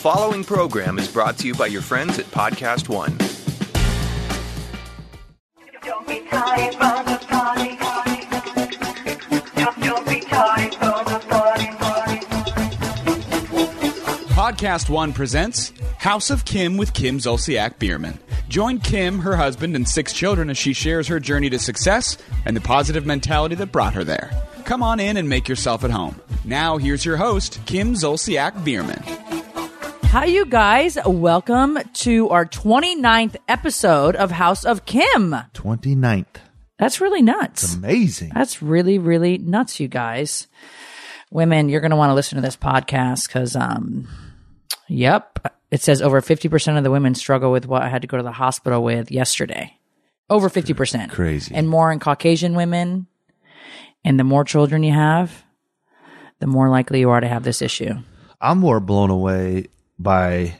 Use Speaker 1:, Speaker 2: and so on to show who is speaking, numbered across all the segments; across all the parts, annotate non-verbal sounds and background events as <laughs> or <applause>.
Speaker 1: Following program is brought to you by your friends at Podcast One.
Speaker 2: Podcast One presents House of Kim with Kim Zolciak Biermann. Join Kim, her husband, and six children as she shares her journey to success and the positive mentality that brought her there. Come on in and make yourself at home. Now, here's your host, Kim Zolciak Biermann.
Speaker 3: Hi, you guys. Welcome to our 29th episode of House of Kim.
Speaker 4: 29th.
Speaker 3: That's really nuts.
Speaker 4: Amazing.
Speaker 3: That's really, really nuts, you guys. Women, you're going to want to listen to this podcast because, um, yep, it says over 50% of the women struggle with what I had to go to the hospital with yesterday. Over 50%.
Speaker 4: Crazy.
Speaker 3: And more in Caucasian women. And the more children you have, the more likely you are to have this issue.
Speaker 4: I'm more blown away by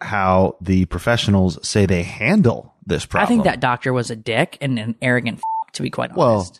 Speaker 4: how the professionals say they handle this problem.
Speaker 3: I think that doctor was a dick and an arrogant f- to be quite honest.
Speaker 4: well,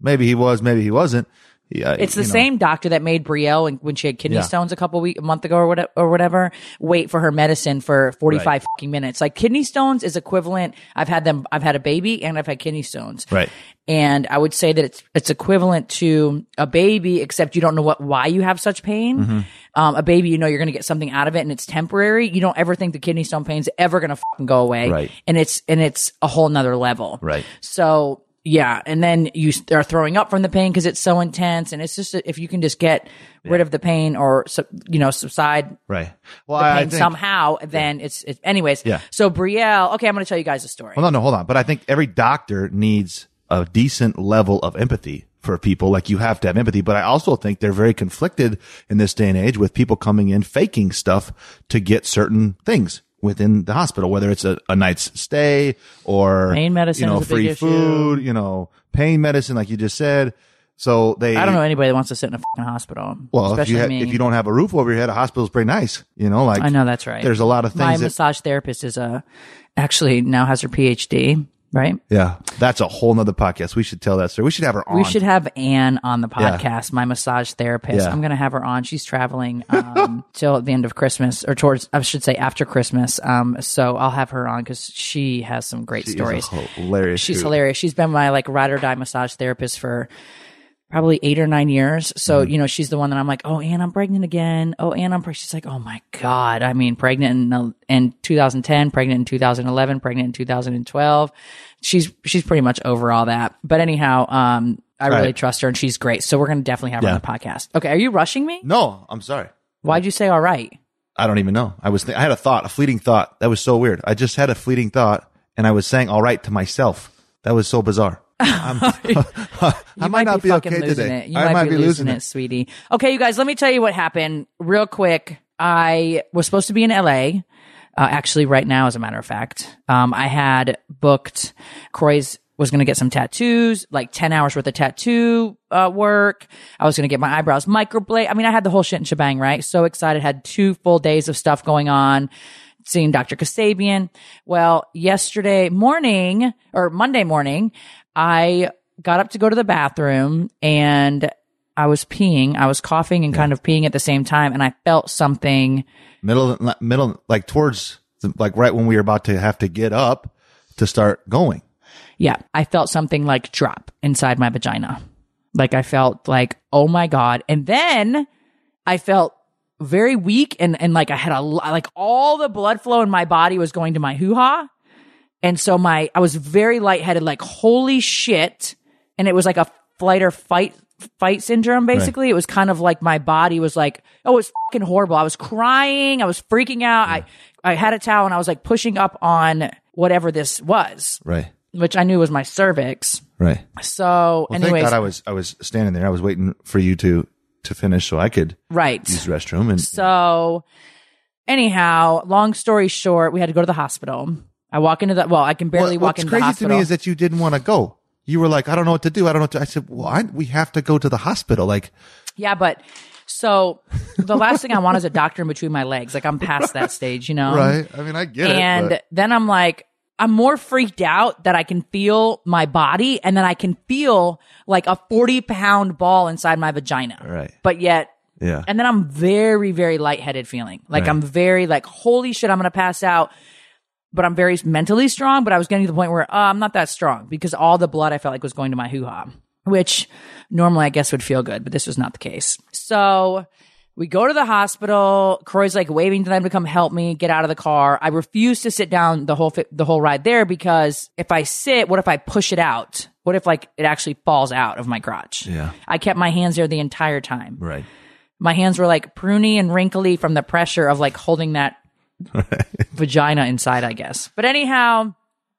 Speaker 4: maybe he was, maybe he wasn't. Yeah,
Speaker 3: It's the
Speaker 4: know.
Speaker 3: same doctor that made Brielle and when she had kidney
Speaker 4: Yeah.
Speaker 3: stones a couple week a month ago or whatever, or whatever wait for her medicine for 45
Speaker 4: Right.
Speaker 3: fucking minutes. Like kidney stones is equivalent. I've had them I've had a baby and I've had kidney stones.
Speaker 4: Right.
Speaker 3: And I would say that it's it's equivalent to a baby except you don't know what why you have such pain.
Speaker 4: Mm-hmm.
Speaker 3: Um, a baby you know you're going to get something out of it and it's temporary. You don't ever think the kidney stone pain's ever going to fucking go away.
Speaker 4: Right.
Speaker 3: And it's and it's a whole nother level.
Speaker 4: Right.
Speaker 3: So yeah, and then you are throwing up from the pain because it's so intense, and it's just if you can just get rid of the pain or you know subside
Speaker 4: Right. Well,
Speaker 3: the pain
Speaker 4: think,
Speaker 3: somehow, then it's, it's anyways.
Speaker 4: Yeah.
Speaker 3: So Brielle, okay, I'm going to tell you guys a story.
Speaker 4: Well, no, no, hold on. But I think every doctor needs a decent level of empathy for people. Like you have to have empathy. But I also think they're very conflicted in this day and age with people coming in faking stuff to get certain things within the hospital, whether it's a, a night's stay or
Speaker 3: Pain medicine
Speaker 4: you know,
Speaker 3: is
Speaker 4: free food, you know, pain medicine, like you just said. So they,
Speaker 3: I don't know anybody that wants to sit in a fucking hospital.
Speaker 4: Well, if you, ha- if you don't have a roof over your head, a hospital's pretty nice. You know, like
Speaker 3: I know that's right.
Speaker 4: There's a lot of
Speaker 3: My
Speaker 4: things. that,
Speaker 3: massage therapist is a actually now has her PhD. Right.
Speaker 4: yeah, that's a whole nother podcast. We should tell that story. We should have her on.
Speaker 3: We should have Anne on the
Speaker 4: Yeah.
Speaker 3: podcast, my massage therapist.
Speaker 4: Yeah.
Speaker 3: I'm going to have her on. She's traveling um, <laughs> till the end of Christmas, or towards, I should say, after Christmas. Um, so I'll have her on because she has some great
Speaker 4: She
Speaker 3: stories.
Speaker 4: hilarious.
Speaker 3: She's
Speaker 4: dude.
Speaker 3: hilarious. She's been my like ride or die massage therapist for probably eight or nine years. So,
Speaker 4: Mm-hmm.
Speaker 3: you know, she's the one that I'm like, oh, Anne, I'm pregnant again. Oh, Anne, I'm pregnant. She's like, oh my God. I mean, pregnant in, in 2010, pregnant in 2011, pregnant in 2012. She's, she's pretty much over all that. But anyhow, um, I really
Speaker 4: Right.
Speaker 3: trust her and she's great. So we're going to definitely have her on the podcast. Okay. Are you rushing me?
Speaker 4: No, I'm sorry.
Speaker 3: Why'd you say all right?
Speaker 4: I don't even know. I was. Th- I had a thought, a fleeting thought. That was so weird. I just had a fleeting thought, and I was saying "all right" to myself. That was so bizarre. <laughs> <laughs> I
Speaker 3: You
Speaker 4: might, not be,
Speaker 3: fucking
Speaker 4: okay
Speaker 3: losing
Speaker 4: today.
Speaker 3: It. You
Speaker 4: I
Speaker 3: might, be, losing, it, sweetie. Okay, you guys, let me tell you what happened real quick. I was supposed to be in LA. Uh, actually, right now, as a matter of fact, um, I had booked Kroy's was going to get some tattoos, like 10 hours worth of tattoo uh, work. I was going to get my eyebrows microblade. I mean, I had the whole shit and shebang, right? So excited. Had two full days of stuff going on seeing Dr. Kasabian. Well, yesterday morning or Monday morning, I got up to go to the bathroom and I was peeing. I was coughing and kind of peeing at the same time. And I felt something.
Speaker 4: Middle, middle, like towards, the, like right when we were about to have to get up to start going.
Speaker 3: Yeah. I felt something like drop inside my vagina. Like I felt like, oh my God. And then I felt very weak and, and like I had a, like all the blood flow in my body was going to my hoo ha. And so my, I was very lightheaded, like, holy shit. And it was like a flight or fight, fight syndrome, basically. It was kind of like my body was like, oh, it's fucking horrible. I was crying. I was freaking out. I, I had a towel and I was like pushing up on whatever this was,
Speaker 4: Right.
Speaker 3: which I knew was my cervix.
Speaker 4: Right.
Speaker 3: So,
Speaker 4: Well,
Speaker 3: anyways,
Speaker 4: thank God I was I was standing there. I was waiting for you to to finish so I could
Speaker 3: right.
Speaker 4: use the restroom. And
Speaker 3: So, anyhow, long story short, we had to go to the hospital. I walk into that. well, I can barely
Speaker 4: What-
Speaker 3: walk into the hospital.
Speaker 4: What's crazy to me is that you didn't want to go. You were like, I don't know what to do. I don't know what to. I said, well, I, we have to go to the hospital. Like,
Speaker 3: yeah, but so the last thing I want is a doctor in between my legs. Like I'm past that stage, you know.
Speaker 4: right? I mean, I get
Speaker 3: and
Speaker 4: it. And
Speaker 3: then I'm like, I'm more freaked out that I can feel my body and then I can feel like a 40 pound ball inside my vagina.
Speaker 4: Right.
Speaker 3: But yet,
Speaker 4: Yeah.
Speaker 3: And then I'm very, very lightheaded feeling. Like
Speaker 4: Right.
Speaker 3: I'm very like, holy shit, I'm going to pass out. But I'm very mentally strong. But I was getting to the point where uh, I'm not that strong because all the blood I felt like was going to my hoo ha, which normally I guess would feel good, but this was not the case. So we go to the hospital. Kroy's like waving to them to come help me get out of the car. I refuse to sit down the whole fi- the whole ride there because if I sit, what if I push it out? What if like it actually falls out of my crotch?
Speaker 4: Yeah.
Speaker 3: I kept my hands there the entire time.
Speaker 4: right.
Speaker 3: My hands were like pruny and wrinkly from the pressure of like holding that vagina inside, I guess. But anyhow,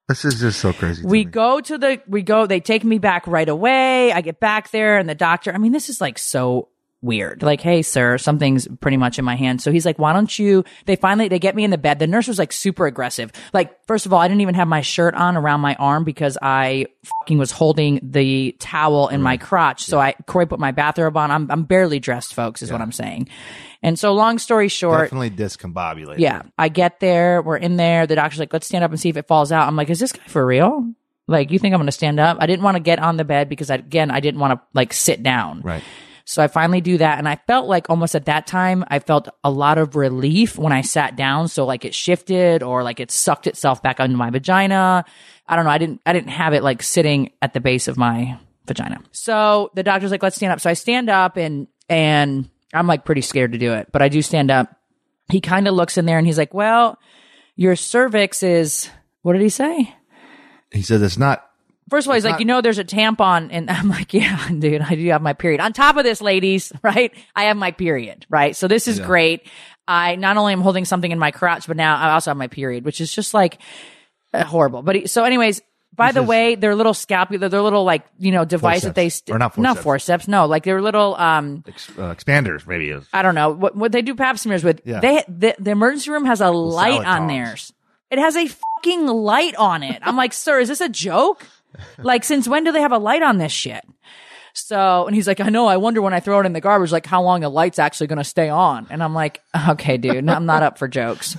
Speaker 4: This is just so crazy.
Speaker 3: we go to the we go they take me back right away i get back there and the doctor i mean this is like so weird like hey sir something's pretty much in my hand so he's like why don't you they finally they get me in the bed the nurse was like super aggressive like first of all i didn't even have my shirt on around my arm because i fucking was holding the towel in my mm. crotch so i corey put my bathrobe on i'm, I'm barely dressed folks is what i'm saying and so long story short
Speaker 4: Definitely discombobulated.
Speaker 3: yeah. I get there. We're in there. The doctor's like, let's stand up and see if it falls out. I'm like, is this guy for real? Like, you think I'm going to stand up? I didn't want to get on the bed because I, again, I didn't want to like sit down.
Speaker 4: Right.
Speaker 3: So I finally do that. And I felt like almost at that time, I felt a lot of relief when I sat down. So like it shifted or like it sucked itself back onto my vagina. I don't know. I didn't, I didn't have it like sitting at the base of my vagina. So the doctor's like, let's stand up. So I stand up and, and I'm like pretty scared to do it, but I do stand up. He kind of looks in there and he's like, well, your cervix is, what did he say?
Speaker 4: He said it's not.
Speaker 3: First of all, he's like, you know, there's a tampon, and <laughs> I'm like, yeah, dude, I do have my period. On top of this, ladies, right? I have my period, right? So this is great. I not only am holding something in my crotch, but now I also have my period, which is just like uh, horrible. But he, so, anyways, by the way, their little scapular, their little like you know device that they
Speaker 4: Forceps.
Speaker 3: st-
Speaker 4: Or not
Speaker 3: not
Speaker 4: forceps.
Speaker 3: forceps, no, like their little um
Speaker 4: Ex- uh, expanders, maybe is.
Speaker 3: I don't know what what they do pap smears with.
Speaker 4: Yeah.
Speaker 3: They the, the emergency room has a light on theirs. It has a fucking light on it. I'm like, sir, is this a joke? Like, since when do they have a light on this shit? So, and he's like, I know. I wonder when I throw it in the garbage, like how long the light's actually going to stay on. And I'm like, okay, dude, I'm not up for jokes.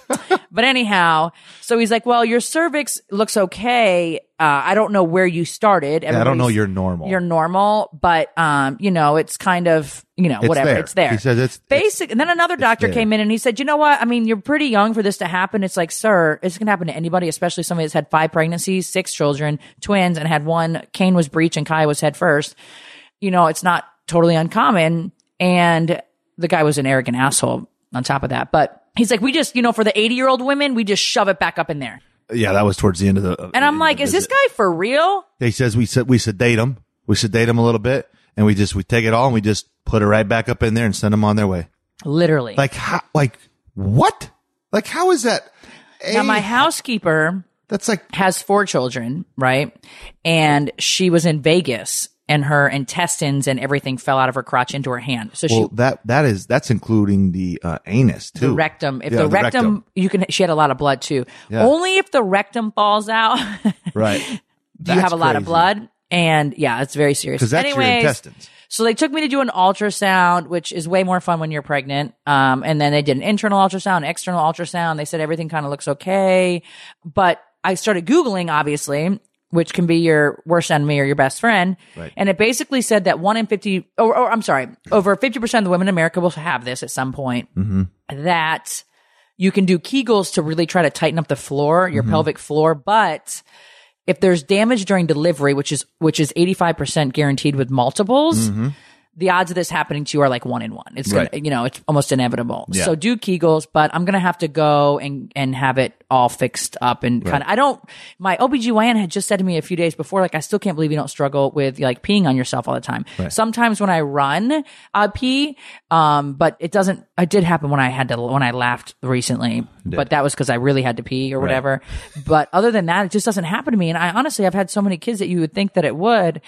Speaker 3: But anyhow, so he's like, well, your cervix looks okay. Uh, I don't know where you started.
Speaker 4: Yeah, I don't know. You're normal.
Speaker 3: You're normal, but um, you know, it's kind of, you know,
Speaker 4: It's
Speaker 3: whatever.
Speaker 4: there.
Speaker 3: It's there.
Speaker 4: He says it's-
Speaker 3: basic. And then another doctor
Speaker 4: there.
Speaker 3: came in and he said, you know what? I mean, you're pretty young for this to happen. It's like, sir, it's going to happen to anybody, especially somebody that's had five pregnancies, six children, twins, and had one. Kane was breech and Kai was head first. You know, it's not totally uncommon. And the guy was an arrogant asshole on top of that. But he's like, we just, you know, for the 80 year old women, we just shove it back up in there.
Speaker 4: yeah, that was towards the end of the.
Speaker 3: Uh, and I'm like, is this guy for real?
Speaker 4: He says we said we sedate them. We sedate them a little bit, and we just we take it all and we just put it right back up in there and send them on their way.
Speaker 3: Literally.
Speaker 4: Like how? Like what? Like how is that?
Speaker 3: now,
Speaker 4: A-
Speaker 3: my housekeeper
Speaker 4: That's like
Speaker 3: has four children, right? And she was in Vegas and her intestines and everything fell out of her crotch into her hand. So
Speaker 4: well
Speaker 3: she
Speaker 4: that that is that's including the uh, anus too.
Speaker 3: the rectum. If
Speaker 4: Yeah,
Speaker 3: the, rectum, you can she had a lot of blood too.
Speaker 4: Yeah.
Speaker 3: Only if the rectum falls out <laughs>
Speaker 4: right?
Speaker 3: do you have a lot of blood. And yeah, it's very serious.
Speaker 4: because that's your intestines.
Speaker 3: So they took me to do an ultrasound, which is way more fun when you're pregnant. Um, and then they did an internal ultrasound, external ultrasound. They said everything kind of looks okay. But I started Googling, obviously, which can be your worst enemy or your best friend.
Speaker 4: Right.
Speaker 3: And it basically said that one in 50, or, or I'm sorry, over 50% of the women in America will have this at some point. Mm-hmm. That you can do Kegels to really try to tighten up the floor, your mm-hmm. pelvic floor, but if there's damage during delivery, which is which is 85% guaranteed with multiples, mm-hmm. The odds of this happening to you are like one in one. It's gonna,
Speaker 4: Right.
Speaker 3: you know, it's almost inevitable.
Speaker 4: Yeah.
Speaker 3: So do Kegels, but I'm going to have to go and and have it all fixed up and kind of I don't my OBGYN had just said to me a few days before like I still can't believe you don't struggle with like peeing on yourself all the time. Sometimes when I run, I pee um but it doesn't it did happen when I had to when I laughed recently, but that was cuz I really had to pee or whatever. But other than that, it just doesn't happen to me and I honestly I've had so many kids that you would think that it would.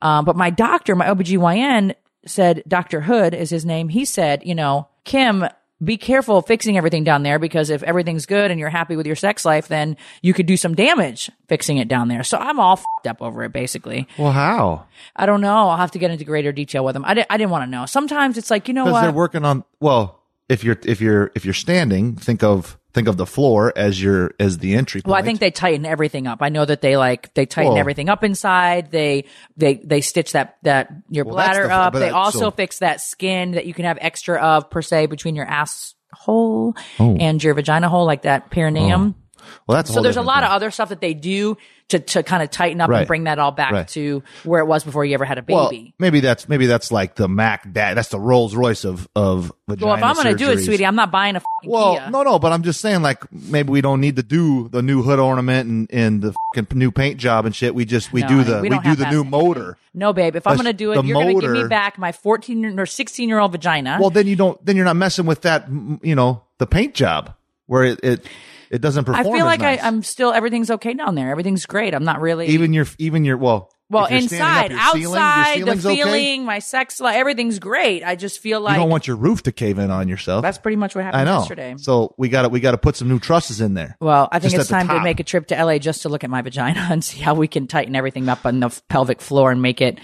Speaker 3: Um, but my doctor, my OBGYN said, Dr. Hood is his name. He said, you know, Kim, be careful fixing everything down there because if everything's good and you're happy with your sex life, then you could do some damage fixing it down there. So I'm all fed up over it, basically.
Speaker 4: Well, how?
Speaker 3: I don't know. I'll have to get into greater detail with them. I, di- I didn't want to know. Sometimes it's like, you know
Speaker 4: Because
Speaker 3: what?
Speaker 4: they're working on. Well, if you're if you're if you're standing, think of think of the floor as your as the entry. Point.
Speaker 3: Well, I think they tighten everything up. I know that they like they tighten
Speaker 4: Well-
Speaker 3: everything up inside. They they they stitch that that your
Speaker 4: Well,
Speaker 3: bladder
Speaker 4: the-
Speaker 3: up. They
Speaker 4: that-
Speaker 3: also
Speaker 4: so-
Speaker 3: fix that skin that you can have extra of per se between your asshole
Speaker 4: Oh.
Speaker 3: and your vagina hole, like that perineum. Oh.
Speaker 4: Well, that's
Speaker 3: So there's a lot of other stuff that they do to to kind of tighten up
Speaker 4: Right.
Speaker 3: and bring that all back
Speaker 4: Right.
Speaker 3: to where it was before you ever had a
Speaker 4: Well,
Speaker 3: baby.
Speaker 4: maybe that's maybe that's like the Mac. That that's the Rolls Royce of of vagina
Speaker 3: well, if I'm going to do it, sweetie, I'm not buying a fucking
Speaker 4: Well,
Speaker 3: Kia.
Speaker 4: no, no, but I'm just saying, like, maybe we don't need to do the new hood ornament and, and the fucking new paint job and shit. We just we
Speaker 3: No,
Speaker 4: do the
Speaker 3: we
Speaker 4: we, do the new motor.
Speaker 3: No, babe. If I'm going to do it, you're going to give me back my 14 or 16 year old vagina.
Speaker 4: Well, then you don't. Then you're not messing with that. You know, the paint job where it it, it doesn't perform.
Speaker 3: I
Speaker 4: feel
Speaker 3: like
Speaker 4: nice.
Speaker 3: I, I'm still everything's okay down there. Everything's great. I'm not really
Speaker 4: even your even your well.
Speaker 3: well inside,
Speaker 4: up, your ceiling- your
Speaker 3: outside, the
Speaker 4: ceiling's okay?
Speaker 3: feeling, my sex life, everything's great. I just feel like
Speaker 4: you don't want your roof to cave in on yourself.
Speaker 3: that's pretty much what happened
Speaker 4: I know.
Speaker 3: yesterday.
Speaker 4: So we got to we got to put some new trusses in there.
Speaker 3: Well, I think it's time to make a trip to LA just to look at my vagina <laughs> and see how we can tighten everything up on the pelvic floor and make it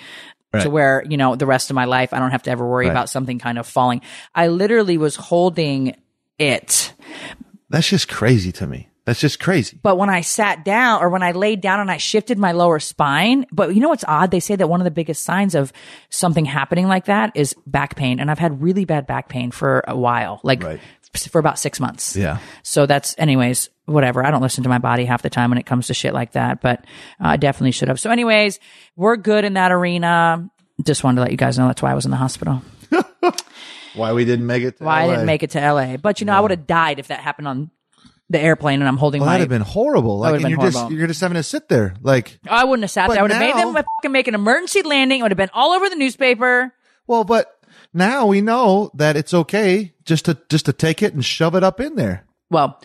Speaker 3: to where, you know, the rest of my life I don't have to ever worry
Speaker 4: Right.
Speaker 3: about something kind of falling. I literally was holding it.
Speaker 4: That's just crazy to me. That's just crazy.
Speaker 3: But when I sat down or when I laid down and I shifted my lower spine, but you know what's odd? They say that one of the biggest signs of something happening like that is back pain. And I've had really bad back pain for a while, like
Speaker 4: Right.
Speaker 3: for about six months.
Speaker 4: Yeah.
Speaker 3: So that's, anyways, whatever. I don't listen to my body half the time when it comes to shit like that, but uh, I definitely should have. So, anyways, we're good in that arena. Just wanted to let you guys know that's why I was in the hospital.
Speaker 4: Why we didn't make it? To
Speaker 3: Why I
Speaker 4: LA.
Speaker 3: didn't make it to LA. But you know, I would have died if that happened on the airplane and I'm holding
Speaker 4: Well,
Speaker 3: my.
Speaker 4: that'd have been horrible. Like,
Speaker 3: would've
Speaker 4: and
Speaker 3: been
Speaker 4: you're just
Speaker 3: horrible.
Speaker 4: you're just having to sit there. Like,
Speaker 3: I wouldn't have sat
Speaker 4: But
Speaker 3: there. I would have made
Speaker 4: now-
Speaker 3: them fucking make an emergency landing. It would have been all over the newspaper.
Speaker 4: well, but now we know that it's okay just to just to take it and shove it up in there.
Speaker 3: Well,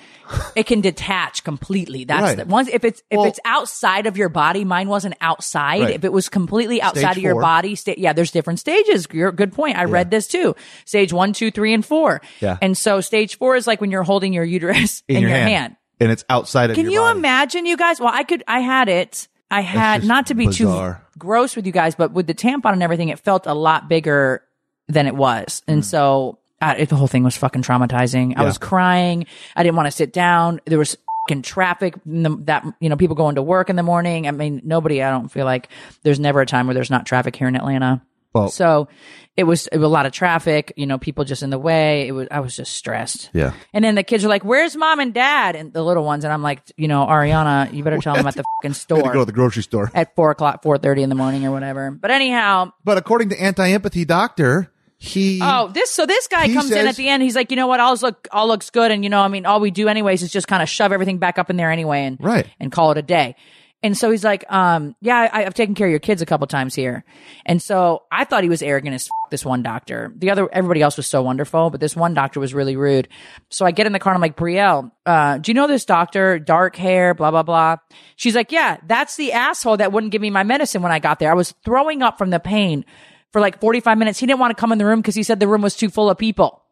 Speaker 3: it can detach completely. That's
Speaker 4: Right.
Speaker 3: the once if it's if
Speaker 4: Well-
Speaker 3: it's outside of your body. Mine wasn't outside.
Speaker 4: Right.
Speaker 3: If it was completely outside
Speaker 4: Stage
Speaker 3: of your
Speaker 4: four.
Speaker 3: body, sta- yeah, there's different stages. You're good point. I read this too. Stage one, two, three, and four.
Speaker 4: Yeah.
Speaker 3: And so stage four is like when you're holding your uterus in, <laughs> your, hand.
Speaker 4: and it's outside of.
Speaker 3: Can
Speaker 4: your
Speaker 3: you
Speaker 4: body.
Speaker 3: imagine, you guys? Well, I could. I had it. I had not to be
Speaker 4: bizarre.
Speaker 3: too gross with you guys, but with the tampon and everything, it felt a lot bigger than it was, and hmm. so uh, it, the whole thing was fucking traumatizing. I
Speaker 4: Yeah.
Speaker 3: was crying. I didn't want to sit down. There was fucking traffic. in the- That you know, people going to work in the morning. I mean, nobody. I don't feel like there's never a time where there's not traffic here in Atlanta.
Speaker 4: Well-
Speaker 3: so it was, it was a lot of traffic. You know, people just in the way. It was. I was just stressed.
Speaker 4: Yeah.
Speaker 3: And then the kids are like, "Where's mom and dad?" And the little ones, and I'm like, you know, Ariana, you better tell them at the <laughs> fucking
Speaker 4: had to
Speaker 3: store
Speaker 4: go to the grocery store.
Speaker 3: at four o'clock, four thirty in the morning or whatever. But anyhow,
Speaker 4: But according to anti-empathy doctor, he
Speaker 3: oh, this so this guy comes in at the end. He's like, you know what? All look, all looks good, and you know, I mean, all we do anyways is just kind of shove everything back up in there anyway, and
Speaker 4: Right.
Speaker 3: and call it a day. And so he's like, um, yeah, I, I've taken care of your kids a couple times here. And so I thought he was arrogant as f- this one doctor. The other, everybody else was so wonderful, but this one doctor was really rude. So I get in the car and I'm like, Brielle, uh, do you know this doctor? Dark hair, blah, blah, blah. She's like, yeah, that's the asshole that wouldn't give me my medicine when I got there. I was throwing up from the pain for like 45 minutes. He didn't want to come in the room because he said the room was too full of people.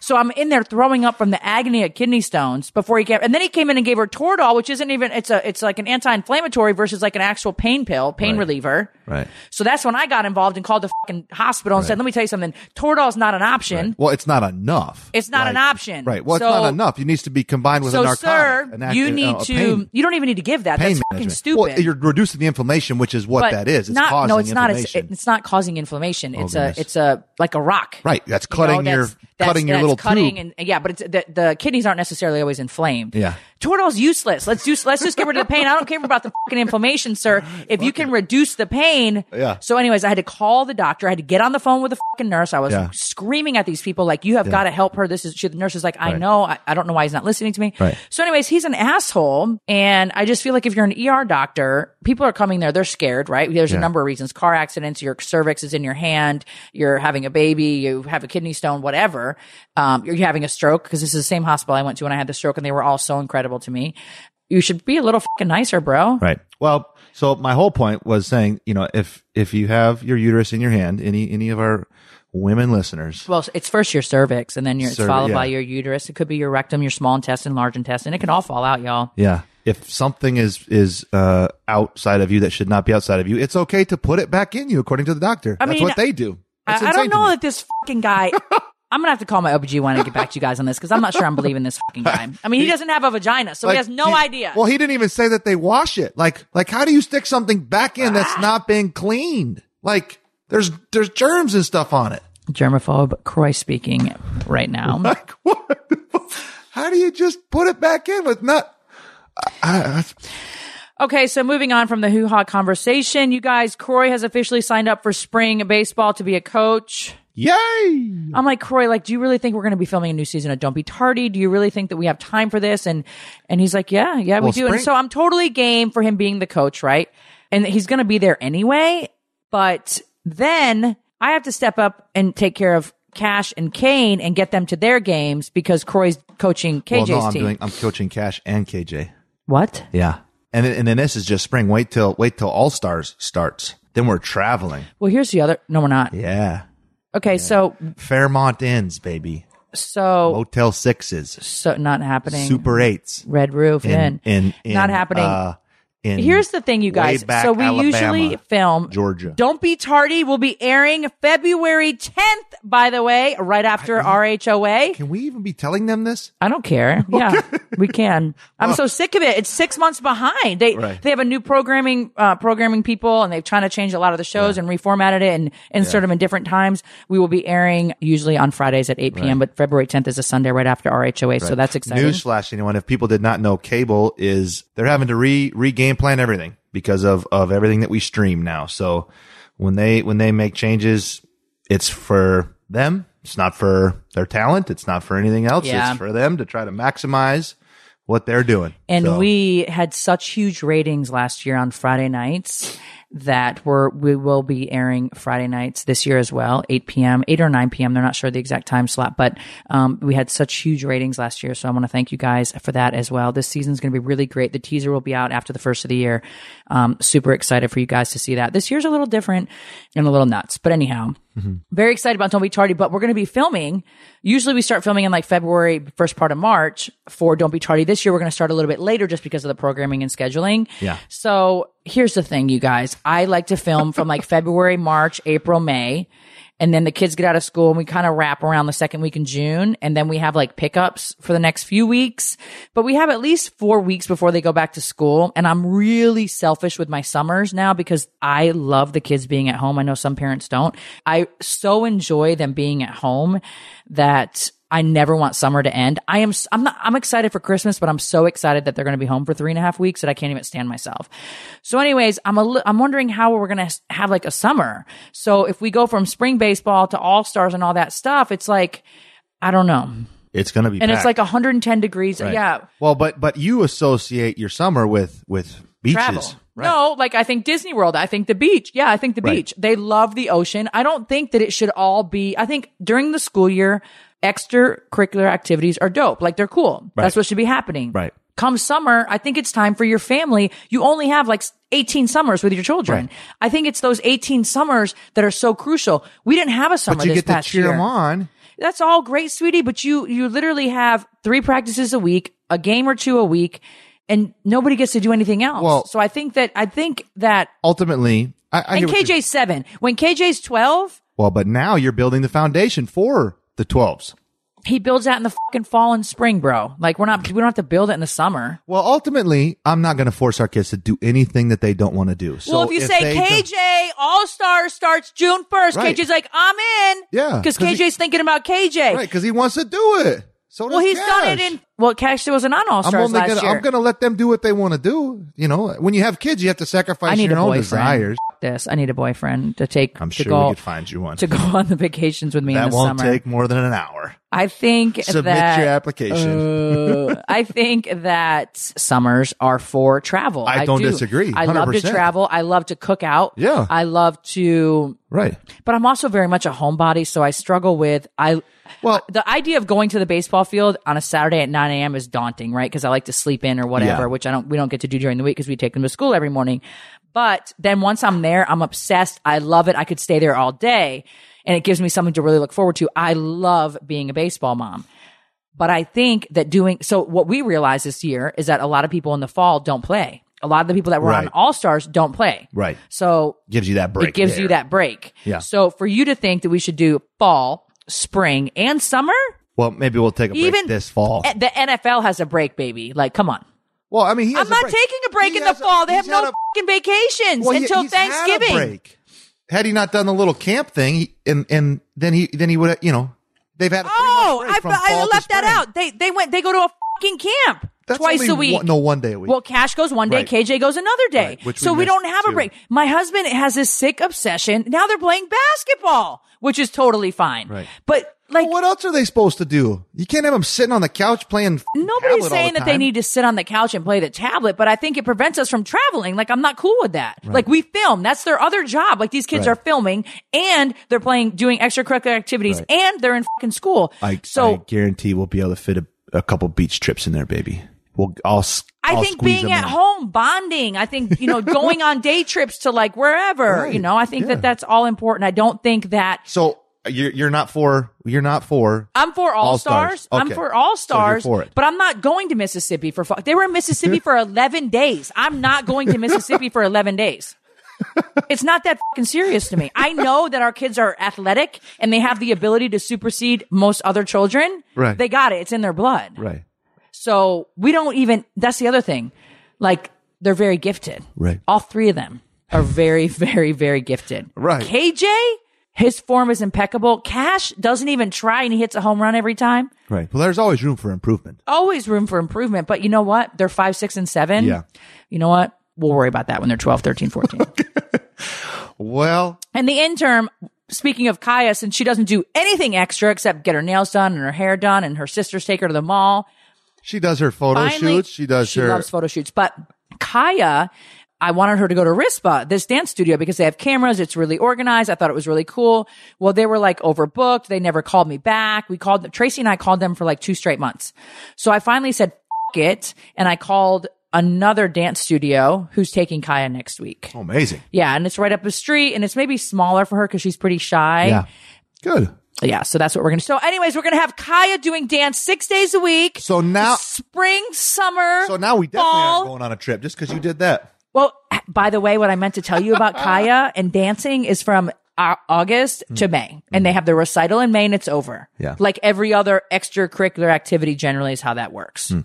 Speaker 3: So I'm in there throwing up from the agony of kidney stones before he came, and then he came in and gave her Toradol, which isn't even, it's a, it's like an anti-inflammatory versus like an actual pain pill, pain reliever.
Speaker 4: Right.
Speaker 3: So that's when I got involved and called the fucking hospital and said, let me tell you something. Toradol's not an option.
Speaker 4: well, it's not enough.
Speaker 3: It's not an option.
Speaker 4: Right. Well,
Speaker 3: So-
Speaker 4: it's not enough. It needs to be combined with
Speaker 3: So
Speaker 4: a narcotic.
Speaker 3: sir,
Speaker 4: an act-
Speaker 3: you
Speaker 4: uh,
Speaker 3: need
Speaker 4: a
Speaker 3: to,
Speaker 4: pain-
Speaker 3: you don't even need to give that. That's fucking stupid.
Speaker 4: Well, you're reducing the inflammation, which is what
Speaker 3: But
Speaker 4: that is. It's
Speaker 3: not,
Speaker 4: causing
Speaker 3: no, it's not. It's, it's not causing inflammation. It's a,
Speaker 4: goodness.
Speaker 3: it's a, like a rock.
Speaker 4: Right, that's
Speaker 3: You know,
Speaker 4: cutting your-
Speaker 3: that's- that's-
Speaker 4: cutting your little
Speaker 3: cutting and yeah, but it's the, the kidneys aren't necessarily always inflamed.
Speaker 4: Yeah.
Speaker 3: Toradol's useless. Let's do, let's just get rid of the pain. I don't care about the fucking inflammation, sir. <laughs> If you can reduce the pain.
Speaker 4: Yeah.
Speaker 3: So anyways, I had to call the doctor. I had to get on the phone with the fucking nurse. I was
Speaker 4: Yeah.
Speaker 3: screaming at these people like, you have got to help her. This is, she, the nurse is like, I
Speaker 4: Right.
Speaker 3: know. I, I don't know why he's not listening to me.
Speaker 4: Right.
Speaker 3: So anyways, he's an asshole. And I just feel like if you're an ER doctor, people are coming there. They're scared, right? There's a number of reasons. Car accidents, your cervix is in your hand, you're having a baby, you have a kidney stone, whatever. Um, you're having a stroke because this is the same hospital I went to when I had the stroke and they were all so incredible to me. you should be a little fucking nicer, bro.
Speaker 4: Right. Well, so my whole point was saying, you know, if if you have your uterus in your hand, any any of our women listeners,
Speaker 3: Well, it's first your cervix, and then your, it's
Speaker 4: Cervi-
Speaker 3: followed by your uterus. It could be your rectum, your small intestine, large intestine. It can all fall out, y'all.
Speaker 4: yeah, if something is is uh outside of you that should not be outside of you, it's okay to put it back in you according to the doctor.
Speaker 3: I
Speaker 4: That's
Speaker 3: mean,
Speaker 4: what they do. That's
Speaker 3: I, I don't know that this fucking guy. <laughs> I'm gonna have to call my OBGYN and get back to you guys on this because I'm not sure I'm believing this fucking guy. I mean, he <laughs> doesn't have a vagina, so he has no
Speaker 4: he-
Speaker 3: idea.
Speaker 4: Well, he didn't even say that they wash it. Like, like how do you stick something back in that's not being cleaned? Like, there's there's germs and stuff on it.
Speaker 3: Germaphobe Kroy speaking right now. <laughs>
Speaker 4: Like, what? How do you just put it back in with not? I, I,
Speaker 3: Okay, so moving on from the hoo ha conversation, you guys, Kroy has officially signed up for spring baseball to be a coach.
Speaker 4: Yay!
Speaker 3: I'm like, Kroy, like, do you really think we're going to be filming a new season of Don't Be Tardy? Do you really think that we have time for this? And, and he's like, yeah, yeah, we
Speaker 4: Well,
Speaker 3: do. And
Speaker 4: spring-
Speaker 3: so I'm totally game for him being the coach, right? And he's going to be there anyway. But then I have to step up and take care of Kash and Kane and get them to their games because Kroy's coaching KJ's
Speaker 4: well, no, I'm
Speaker 3: team.
Speaker 4: doing. I'm coaching Kash and KJ.
Speaker 3: what?
Speaker 4: Yeah, and then, and then this is just spring. Wait till wait till All Stars starts. Then we're traveling.
Speaker 3: Well, here's the other. No, we're not.
Speaker 4: Yeah,
Speaker 3: Okay, so
Speaker 4: Fairmont Inns, baby.
Speaker 3: so
Speaker 4: Motel Sixes,
Speaker 3: so not happening.
Speaker 4: Super Eights.
Speaker 3: red roof in,
Speaker 4: in, in,
Speaker 3: not happening.
Speaker 4: Uh,
Speaker 3: Here's the thing, you guys. So we
Speaker 4: Alabama,
Speaker 3: usually film
Speaker 4: Georgia.
Speaker 3: Don't Be Tardy We'll be airing February 10th, by the way, right after RHOA.
Speaker 4: Can we even be telling them this?
Speaker 3: I don't care. <laughs> Yeah, we can. I'm so sick of it. It's six months behind. They
Speaker 4: Right.
Speaker 3: they have a new programming uh, programming people, and they're trying to change a lot of the shows and reformatted it and insert them in different times. We will be airing usually on Fridays at 8 p.m., but February 10th is a Sunday right after RHOA, so that's exciting.
Speaker 4: Newsflash, anyone, if people did not know, cable is they're having to re re game plan everything because of of everything that we stream now. So when they when they make changes, it's for them. It's not for their talent. It's not for anything else.
Speaker 3: Yeah.
Speaker 4: It's for them to try to maximize what they're doing.
Speaker 3: And
Speaker 4: So-
Speaker 3: we had such huge ratings last year on Friday nights that we're, we will be airing Friday nights this year as well, 8 p.m., 8 or 9 p.m. They're not sure the exact time slot, but um, we had such huge ratings last year. So I want to thank you guys for that as well. This season's going to be really great. The teaser will be out after the first of the year. Um, super excited for you guys to see that. This year's a little different and a little nuts, but anyhow, very excited about Don't Be Tardy, but we're going to be filming. Usually we start filming in like February, first part of March for Don't Be Tardy. This year we're going to start a little bit later just because of the programming and scheduling.
Speaker 4: Yeah.
Speaker 3: So here's the thing, you guys. I like to film from like February, March, April, May. And then the kids get out of school and we kind of wrap around the second week in June. And then we have like pickups for the next few weeks. But we have at least four weeks before they go back to school. And I'm really selfish with my summers now because I love the kids being at home. I know some parents don't. I so enjoy them being at home that I never want summer to end. I am, I'm not, I'm excited for Christmas, but I'm so excited that they're going to be home for three and a half weeks that I can't even stand myself. So anyways, I'm a, li- I'm wondering how we're going to have like a summer. So if we go from spring baseball to all stars and all that stuff, it's like, I don't know.
Speaker 4: it's going to be
Speaker 3: And it's like 110 degrees.
Speaker 4: Right.
Speaker 3: Yeah.
Speaker 4: Well, but but you associate your summer with with beaches.
Speaker 3: travel.
Speaker 4: Right.
Speaker 3: No, like I think Disney World. I think the beach. Yeah, I think the
Speaker 4: Right.
Speaker 3: beach. They love the ocean. I don't think that it should all be. I think during the school year, extracurricular activities are dope. Like they're cool. That's what should be happening.
Speaker 4: Right.
Speaker 3: Come summer, I think it's time for your family. You only have like 18 summers with your children.
Speaker 4: Right.
Speaker 3: I think it's those 18 summers that are so crucial. We didn't have a summer
Speaker 4: But you
Speaker 3: this
Speaker 4: get to
Speaker 3: past
Speaker 4: cheer
Speaker 3: year.
Speaker 4: them on.
Speaker 3: That's all great, sweetie, but you you literally have three practices a week, a game or two a week, and nobody gets to do anything else.
Speaker 4: Well-
Speaker 3: so I think that I think that
Speaker 4: Ultimately, I, I
Speaker 3: and
Speaker 4: hear what you're-
Speaker 3: KJ's seven. When KJ's twelve,
Speaker 4: Well, but now you're building the foundation for the 12s.
Speaker 3: he builds that in the fucking fall and spring, bro. Like we're not we don't have to build it in the summer.
Speaker 4: Well, ultimately, I'm not going to force our kids to do anything that they don't want to do. So
Speaker 3: well, if you say
Speaker 4: they don't-
Speaker 3: KJ All Star starts June first,
Speaker 4: Right.
Speaker 3: KJ's like I'm in.
Speaker 4: Yeah,
Speaker 3: because
Speaker 4: 'cause he-
Speaker 3: KJ's thinking about KJ.
Speaker 4: right, because he wants to do it. So
Speaker 3: Well, he's done it in. Well, Kash wasn't on All
Speaker 4: I'm
Speaker 3: Stars last
Speaker 4: gonna,
Speaker 3: year.
Speaker 4: I'm going to let them do what they want to do. You know, when you have kids, you have to sacrifice your own desires.
Speaker 3: This I need a boyfriend to take.
Speaker 4: I'm
Speaker 3: to
Speaker 4: sure
Speaker 3: go,
Speaker 4: we could find you one.
Speaker 3: to go on the vacations with me in
Speaker 4: that
Speaker 3: the
Speaker 4: won't
Speaker 3: summer.
Speaker 4: take more than an hour.
Speaker 3: I think
Speaker 4: Submit
Speaker 3: that
Speaker 4: your application.
Speaker 3: Uh, I think that summers are for travel.
Speaker 4: I don't
Speaker 3: do.
Speaker 4: disagree.
Speaker 3: I love to travel. I love to cook out.
Speaker 4: Yeah.
Speaker 3: I love to,
Speaker 4: right.
Speaker 3: but I'm also very much a homebody, so I struggle with I.
Speaker 4: Well-
Speaker 3: the idea of going to the baseball field on a Saturday at 9 a.m. is daunting, right? Because I like to sleep in or whatever,
Speaker 4: Yeah.
Speaker 3: which I don't. We don't get to do during the week because we take them to school every morning. But then once I'm there, I'm obsessed. I love it. I could stay there all day, and it gives me something to really look forward to. I love being a baseball mom. But I think that doing so, what we realized this year is that a lot of people in the fall don't play. A lot of the people that were on All Stars don't play.
Speaker 4: Right.
Speaker 3: So
Speaker 4: Gives you that break.
Speaker 3: it gives
Speaker 4: there.
Speaker 3: you that break.
Speaker 4: Yeah.
Speaker 3: So for you to think that we should do fall, spring, and summer,
Speaker 4: Well, maybe we'll take a break
Speaker 3: even
Speaker 4: this fall.
Speaker 3: the NFL has a break, baby. Like, come on.
Speaker 4: Well, I mean, he has
Speaker 3: I'm not taking a break
Speaker 4: He
Speaker 3: in the
Speaker 4: a-
Speaker 3: fall. they have no fucking vacations
Speaker 4: Well, he-
Speaker 3: until
Speaker 4: a
Speaker 3: Thanksgiving.
Speaker 4: break. Had he not done the little camp thing, he, and and then he then he would have, you know they've had
Speaker 3: Oh,
Speaker 4: break
Speaker 3: I, I left that out. They they went. They go to a fucking camp
Speaker 4: That's
Speaker 3: twice a week.
Speaker 4: One, no, one day a week.
Speaker 3: Well, Kash goes one day,
Speaker 4: Right.
Speaker 3: KJ goes another day.
Speaker 4: Right,
Speaker 3: so
Speaker 4: we
Speaker 3: we, don't have a break. My husband has this sick obsession. Now they're playing basketball, which is totally fine.
Speaker 4: Right.
Speaker 3: But like
Speaker 4: Well, what else are they supposed to do? You can't have them sitting on the couch playing.
Speaker 3: nobody's
Speaker 4: tablet all
Speaker 3: saying
Speaker 4: the
Speaker 3: that they need to sit on the couch and play the tablet, but I think it prevents us from traveling. Like I'm not cool with that. Like we film. That's their other job. Like these kids
Speaker 4: Right.
Speaker 3: are filming and they're playing, doing extracurricular activities
Speaker 4: Right.
Speaker 3: and they're in fucking school.
Speaker 4: I,
Speaker 3: so
Speaker 4: I guarantee we'll be able to fit a, a couple beach trips in there, baby. We'll I'll. s-
Speaker 3: I
Speaker 4: I'll
Speaker 3: think being at
Speaker 4: in.
Speaker 3: home, bonding. I think, you know, going on day trips to like wherever,
Speaker 4: Right.
Speaker 3: you know, I think
Speaker 4: Yeah.
Speaker 3: that that's all important. I don't think that
Speaker 4: So you're you're not for you're not for.
Speaker 3: I'm for all,
Speaker 4: All-Stars.
Speaker 3: stars. I'm for all
Speaker 4: So you're
Speaker 3: stars,
Speaker 4: for it.
Speaker 3: but I'm not going to Mississippi for They were in Mississippi <laughs> for 11 days. I'm not going to Mississippi for 11 days. It's not that fucking serious to me. I know that our kids are athletic and they have the ability to supersede most other children.
Speaker 4: Right.
Speaker 3: They got it. It's in their blood.
Speaker 4: Right.
Speaker 3: So we don't even, that's the other thing. Like they're very gifted.
Speaker 4: Right.
Speaker 3: All three of them are very, <laughs> very, very gifted.
Speaker 4: Right.
Speaker 3: KJ, his form is impeccable. Kash doesn't even try and he hits a home run every time.
Speaker 4: Right. Well, there's always room for improvement.
Speaker 3: Always room for improvement. But you know what? They're five, six, and seven.
Speaker 4: Yeah.
Speaker 3: You know what? We'll worry about that when they're 12, 13, 14. <laughs>
Speaker 4: Well,
Speaker 3: and the interim, speaking of Kaia, since she doesn't do anything extra except get her nails done and her hair done and her sisters take her to the mall.
Speaker 4: She does her photo
Speaker 3: Finally,
Speaker 4: shoots. She does
Speaker 3: she
Speaker 4: her.
Speaker 3: loves photo shoots. But Kaia, I wanted her to go to RISPA, this dance studio, because they have cameras. It's really organized. I thought it was really cool. Well, they were like overbooked. They never called me back. We called Tracy and I called them for like two straight months. So I finally said, it. And I called another dance studio who's taking Kaia next week.
Speaker 4: oh, amazing.
Speaker 3: Yeah. And it's right up the street and it's maybe smaller for her because she's pretty shy.
Speaker 4: Yeah. Good.
Speaker 3: Yeah. So that's what we're going to, so anyways, we're going to have Kaia doing dance six days a week.
Speaker 4: So now,
Speaker 3: spring, summer.
Speaker 4: so now we definitely
Speaker 3: fall.
Speaker 4: aren't going on a trip just because you did that.
Speaker 3: Well, by the way, what I meant to tell you about <laughs> Kaia and dancing is from uh, August to May, and they have the recital in May, and it's over.
Speaker 4: Hmm. Yeah.
Speaker 3: like every other extracurricular activity, generally is how that works.
Speaker 4: Hmm.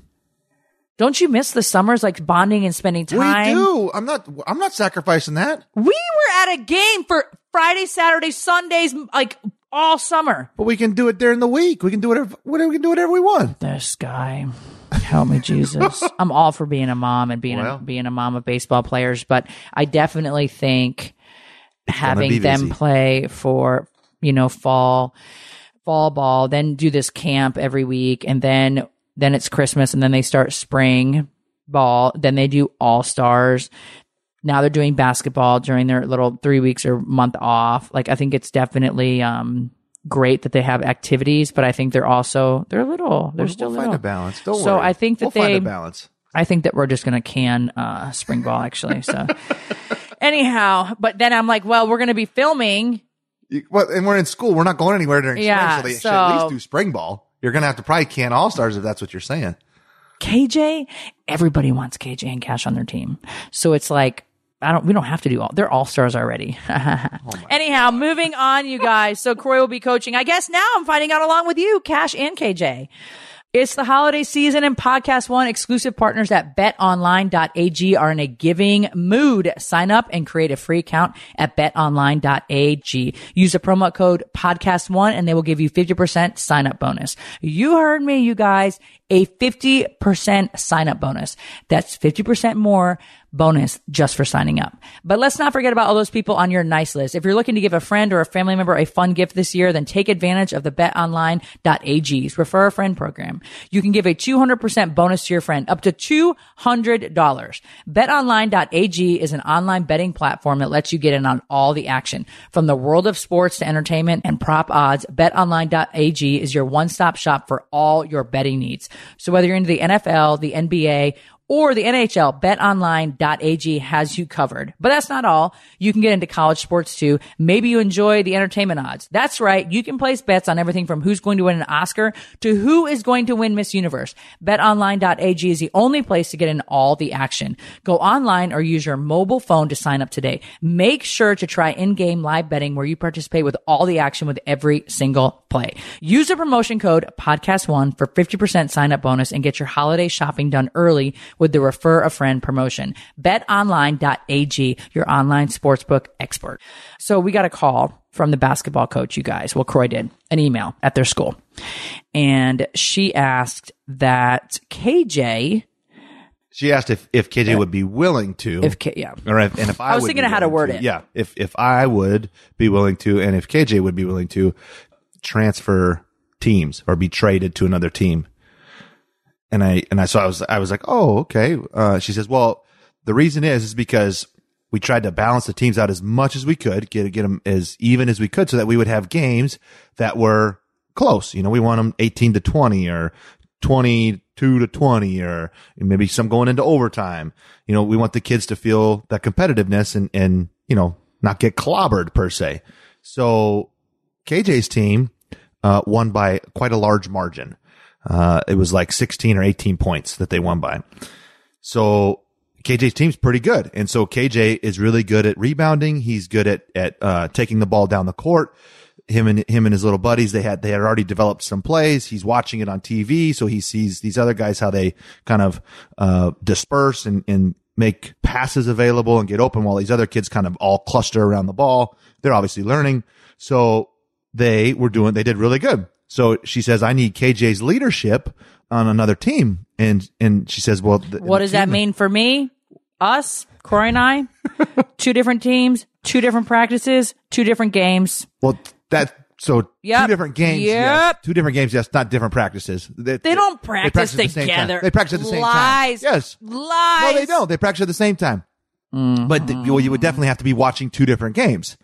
Speaker 3: Don't you miss the summers, like bonding and spending time?
Speaker 4: We do. I'm not. I'm not sacrificing that.
Speaker 3: We were at a game for Friday, Saturday, Sundays, like all summer.
Speaker 4: But we can do it during the week. We can do whatever. Whatever we can do whatever we want.
Speaker 3: This guy. Help me, Jesus. <laughs> I'm all for being a mom and being
Speaker 4: Well.
Speaker 3: a, being a mom of baseball players, but I definitely think having them
Speaker 4: busy.
Speaker 3: play for you know fall fall ball, then do this camp every week, and then then it's Christmas, and then they start spring ball, then they do all stars. Now they're doing basketball during their little three weeks or month off. Like I think it's definitely um great that they have activities, but I think they're also they're little. They're
Speaker 4: We'll,
Speaker 3: still
Speaker 4: we'll
Speaker 3: little.
Speaker 4: find a balance. Don't
Speaker 3: so
Speaker 4: worry.
Speaker 3: I think that
Speaker 4: we'll
Speaker 3: they
Speaker 4: find a balance.
Speaker 3: I think that we're just going to can uh, spring ball actually. So <laughs> anyhow, but then I'm like, well, we're going to be filming.
Speaker 4: You- Well, and we're in school. We're not going anywhere during
Speaker 3: Yeah,
Speaker 4: spring, so they should
Speaker 3: so-
Speaker 4: at least do spring ball. You're gonna have to probably can all stars if that's what you're saying.
Speaker 3: KJ, everybody wants KJ and Kash on their team. So it's like, I don't, we don't have to do all, they're all stars already. <laughs> Oh Anyhow, moving on, you guys. So Kroy will be coaching. I guess now I'm finding out along with you, Kash and KJ. It's the holiday season and Podcast One exclusive partners at betonline.ag are in a giving mood. Sign up and create a free account at betonline.ag. Use the promo code Podcast One and they will give you 50% sign up bonus. You heard me, you guys. A 50% sign up bonus. That's 50% more bonus just for signing up. But let's not forget about all those people on your nice list. If you're looking to give a friend or a family member a fun gift this year, then take advantage of the betonline.ag's refer a friend program. You can give a 200% bonus to your friend up to $200. BetOnline.ag is an online betting platform that lets you get in on all the action. From the world of sports to entertainment and prop odds, BetOnline.ag is your one-stop shop for all your betting needs. So whether you're into the NFL, the NBA, or the NHL, betonline.ag has you covered. But that's not all. You can get into college sports too. Maybe you enjoy the entertainment odds. That's right. You can place bets on everything from who's going to win an Oscar to who is going to win Miss Universe. Betonline.ag is the only place to get in all the action. Go online or use your mobile phone to sign up today. Make sure to try in-game live betting where you participate with all the action with every single play. Use the promotion code podcast1 for 50% sign up bonus and get your holiday shopping done early with the refer a friend promotion. BetOnline.ag, your online sportsbook expert. So we got a call from the basketball coach, you guys. Well, Kroy did an email at their school. And she asked that KJ,
Speaker 4: She asked if, if KJ would be willing to.
Speaker 3: if K, yeah,
Speaker 4: or if, and if I,
Speaker 3: I was thinking of how to word it.
Speaker 4: Yeah, if if I would be willing to, and if KJ would be willing to transfer teams or be traded to another team. And I and I so I was I was like, oh okay. Uh, she says, well, the reason is is because we tried to balance the teams out as much as we could, get get them as even as we could, so that we would have games that were close. You know, we want them eighteen to twenty or 22 to 20 or maybe some going into overtime. You know, we want the kids to feel that competitiveness and, and, you know, not get clobbered per se. So KJ's team, uh, won by quite a large margin. Uh, it was like 16 or 18 points that they won by. So KJ's team's pretty good. And so KJ is really good at rebounding. He's good at, at, uh, taking the ball down the court. Him and him and his little buddies, they had, they had already developed some plays. He's watching it on TV. So he sees these other guys, how they kind of, uh, disperse and, and make passes available and get open while these other kids kind of all cluster around the ball. They're obviously learning. So they were doing, they did really good. So she says, I need KJ's leadership on another team. And, and she says, well, th-
Speaker 3: What does that mean for me? Us, Corey and I, <laughs> two different teams, two different practices, two different games.
Speaker 4: Well, that so
Speaker 3: Yep.
Speaker 4: two different games. Yes.
Speaker 3: Yep.
Speaker 4: Two different games. Yes, not different practices. They,
Speaker 3: They don't practice
Speaker 4: at the same time.
Speaker 3: together.
Speaker 4: They practice at the same
Speaker 3: Lies.
Speaker 4: time. Yes.
Speaker 3: Lies.
Speaker 4: No, they don't. They practice at the same time. Mm-hmm. But the, well, you would definitely have to be watching two different games.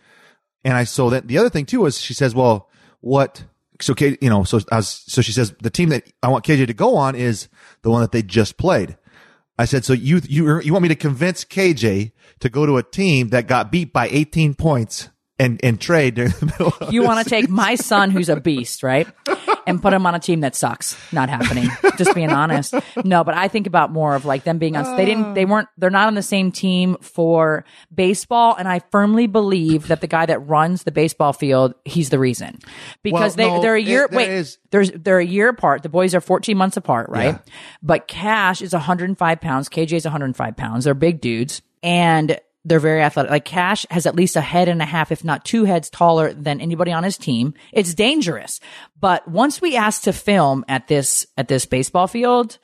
Speaker 4: And I so that the other thing too was she says, well, what? So K, you know, so I was, so she says the team that I want KJ to go on is the one that they just played. I said, so you you you want me to convince KJ to go to a team that got beat by 18 points and and trade during the middle? Of
Speaker 3: You want to take my son, who's a beast, right? And put him on a team that sucks. Not happening. Just being honest. No, but I think about more of like them being on, they didn't, they weren't, they're not on the same team for baseball. And I firmly believe that the guy that runs the baseball field, he's the reason because
Speaker 4: Well,
Speaker 3: they,
Speaker 4: no,
Speaker 3: they're a year,
Speaker 4: there
Speaker 3: wait,
Speaker 4: is-
Speaker 3: there's, they're a year apart. The boys are 14 months apart, right?
Speaker 4: Yeah.
Speaker 3: But Kash is 105 pounds. KJ is 105 pounds. They're big dudes. And they're very athletic. Like Kash has at least a head and a half, if not two heads taller than anybody on his team. It's dangerous. But once we asked to film at this, at this baseball field,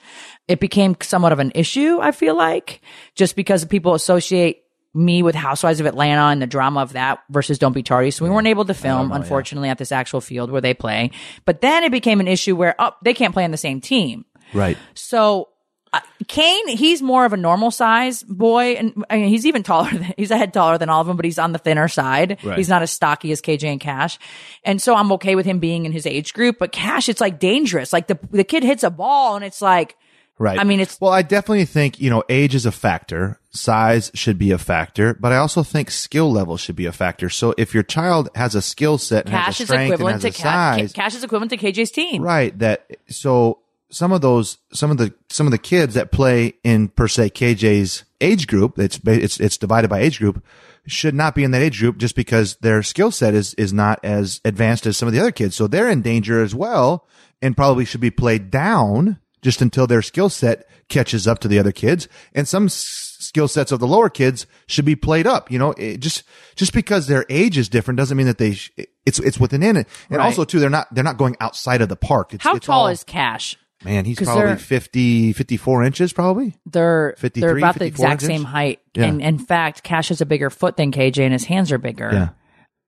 Speaker 3: it became somewhat of an issue, I feel like, just because people associate me with Housewives of Atlanta and the drama of that versus Don't Be Tardy. So we weren't able to film, unfortunately, at this actual field where they play. But then it became an issue where, oh, they can't play on the same team.
Speaker 4: right.
Speaker 3: So Uh, Kane, he's more of a normal size boy, and I mean, he's even taller. Than, <laughs> he's a head taller than all of them, but he's on the thinner side.
Speaker 4: Right.
Speaker 3: He's not as stocky as KJ and Kash, and so I'm okay with him being in his age group. But Kash, it's like dangerous. Like the the kid hits a ball, and it's like,
Speaker 4: Right.
Speaker 3: I mean, it's
Speaker 4: well, I definitely think, you know, age is a factor. Size should be a factor, but I also think skill level should be a factor. So if your child has a skill set and
Speaker 3: Kash
Speaker 4: has a
Speaker 3: is
Speaker 4: strength and
Speaker 3: equivalent
Speaker 4: has
Speaker 3: to
Speaker 4: a
Speaker 3: Kash.
Speaker 4: size,
Speaker 3: Kash is equivalent to KJ's team.
Speaker 4: right, that, so some of those, some of the, some of the kids that play in per se KJ's age group, it's, it's, it's divided by age group, should not be in that age group just because their skill set is, is not as advanced as some of the other kids. So they're in danger as well and probably should be played down just until their skill set catches up to the other kids. And some s- skill sets of the lower kids should be played up. You know, it just, just because their age is different doesn't mean that they, sh- it's, it's within it. And
Speaker 3: Right.
Speaker 4: also too, they're not, they're not going outside of the park. It's,
Speaker 3: How
Speaker 4: it's
Speaker 3: tall
Speaker 4: all-
Speaker 3: is Kash?
Speaker 4: Man, he's
Speaker 3: 'Cause
Speaker 4: probably
Speaker 3: they're-
Speaker 4: 50, 54 inches, probably.
Speaker 3: they're
Speaker 4: 53,
Speaker 3: they're about the
Speaker 4: 54
Speaker 3: exact
Speaker 4: inches?
Speaker 3: same height.
Speaker 4: Yeah.
Speaker 3: And in fact, Kash has a bigger foot than KJ, and his hands are bigger.
Speaker 4: Yeah.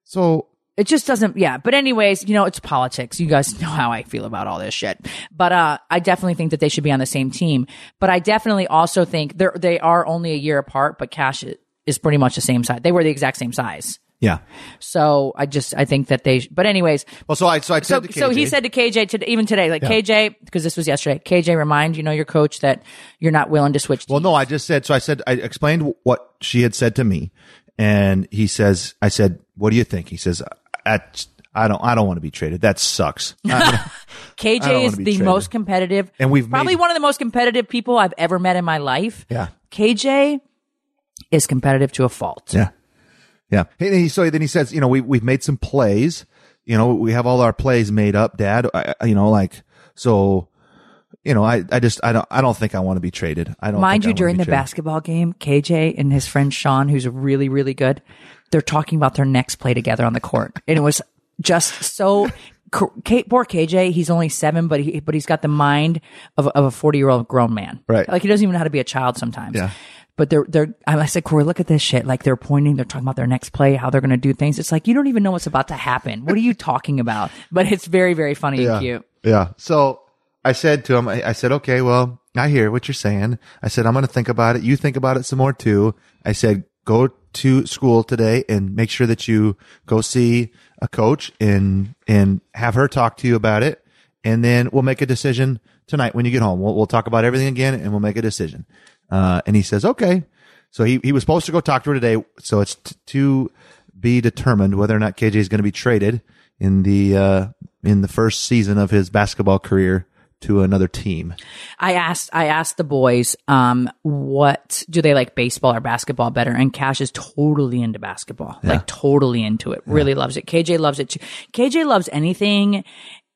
Speaker 4: So
Speaker 3: it just doesn't yeah but anyways you know it's politics you guys know how i feel about all this shit but uh i definitely think that they should be on the same team but i definitely also think they're they are only a year apart but kash i- is pretty much the same size they were the exact same size
Speaker 4: yeah.
Speaker 3: so i just i think that they but anyways
Speaker 4: Well, so I so I
Speaker 3: so,
Speaker 4: said to
Speaker 3: so he said to KJ to, even today, like KJ, because this was yesterday. KJ, remind you know your coach that you're not willing to switch.
Speaker 4: Well, no, I just said, so I said, I explained what she had said to me. And he says, I said, what do you think? He says, I, I don't, I don't want to be traded. That sucks. <laughs> I don't- I
Speaker 3: KJ is the
Speaker 4: traded.
Speaker 3: most competitive,
Speaker 4: And we've
Speaker 3: probably
Speaker 4: made-
Speaker 3: one of the most competitive people I've ever met in my life.
Speaker 4: Yeah.
Speaker 3: KJ is competitive to a fault.
Speaker 4: yeah. Yeah. So then he says, you know, we, we've made some plays, you know, we have all our plays made up, dad, I, you know, like, so, you know, I, I just, I don't, I don't think I want to be traded. I don't
Speaker 3: Mind
Speaker 4: I
Speaker 3: you, during the
Speaker 4: traded.
Speaker 3: basketball game, KJ and his friend Sean, who's really, really good, they're talking about their next play together on the court. And it was just so. <laughs> K, poor KJ, he's only seven, but he but he's got the mind of, of a forty year old grown man.
Speaker 4: Right.
Speaker 3: Like he doesn't even know how to be a child sometimes.
Speaker 4: Yeah.
Speaker 3: But they're they're. I said, Kroy, look at this shit. Like they're pointing, they're talking about their next play, how they're going to do things. It's like you don't even know what's about to happen. What are you talking about? <laughs> But it's very very funny
Speaker 4: yeah.
Speaker 3: and cute.
Speaker 4: Yeah. So I said to him, I, I said, okay, well, I hear what you're saying. I said, I'm going to think about it. You think about it some more too. I said, go to school today and make sure that you go see a coach and, and have her talk to you about it. And then we'll make a decision tonight when you get home. We'll, we'll talk about everything again and we'll make a decision. Uh, and he says, okay. So he, he was supposed to go talk to her today. So it's t- to be determined whether or not KJ is going to be traded in the, uh, in the first season of his basketball career to another team.
Speaker 3: I asked I asked the boys, um, what do they like baseball or basketball better? And Kash is totally into basketball, like totally into it. Really loves it. KJ loves it too. KJ loves anything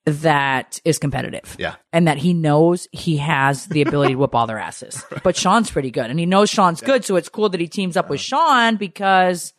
Speaker 3: that is competitive.
Speaker 4: Yeah.
Speaker 3: And that he knows he has the ability to whip all their asses. <laughs> But Sean's pretty good. And he knows Sean's good. So it's cool that he teams up with Sean because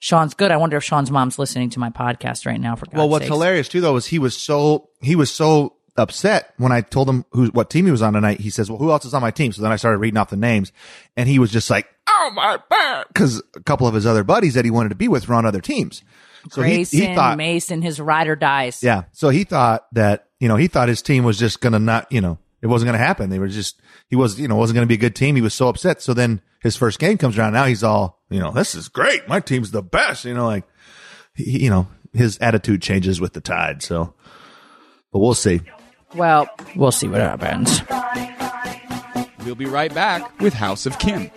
Speaker 3: Sean's good. I wonder if Sean's mom's listening to my podcast right now for God's
Speaker 4: well, what's
Speaker 3: sakes.
Speaker 4: hilarious too, though, is he was so he was so upset when I told him who what team he was on tonight. He says, "Well, who else is on my team?" So then I started reading off the names, and he was just like, "Oh my god," because a couple of his other buddies that he wanted to be with were on other teams. So he,
Speaker 3: Grayson,
Speaker 4: he thought,
Speaker 3: Mason, his rider dies.
Speaker 4: yeah. So he thought that you know he thought his team was just gonna not you know it wasn't gonna happen. They were just he was you know wasn't gonna be a good team. He was so upset. So then his first game comes around. Now he's all you know this is great. My team's the best. You know like he, you know his attitude changes with the tide. So, but we'll see.
Speaker 3: Well, we'll see what happens.
Speaker 2: We'll be right back with House of Kim.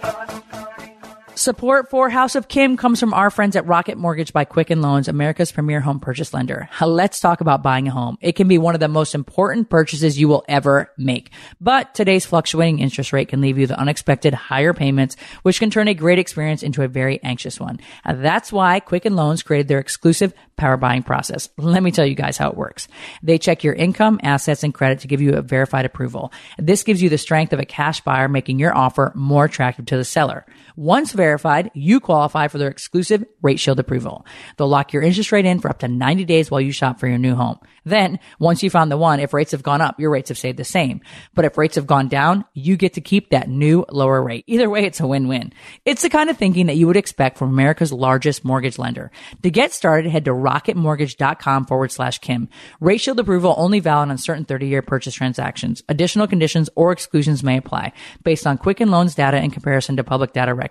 Speaker 3: Support for House of Kim comes from our friends at Rocket Mortgage by Quicken Loans, America's premier home purchase lender. Let's talk about buying a home. It can be one of the most important purchases you will ever make. But today's fluctuating interest rate can leave you the unexpected higher payments, which can turn a great experience into a very anxious one. That's why Quicken Loans created their exclusive power buying process. Let me tell you guys how it works. They check your income, assets, and credit to give you a verified approval. This gives you the strength of a cash buyer, making your offer more attractive to the seller. Once verified, you qualify for their exclusive Rate Shield approval. They'll lock your interest rate in for up to 90 days while you shop for your new home. Then, once you found the one, if rates have gone up, your rates have stayed the same. But if rates have gone down, you get to keep that new lower rate. Either way, it's a win-win. It's the kind of thinking that you would expect from America's largest mortgage lender. To get started, head to rocketmortgage.com forward slash Kim. Rate Shield approval only valid on certain 30-year purchase transactions. Additional conditions or exclusions may apply based on Quicken Loans data in comparison to public data records.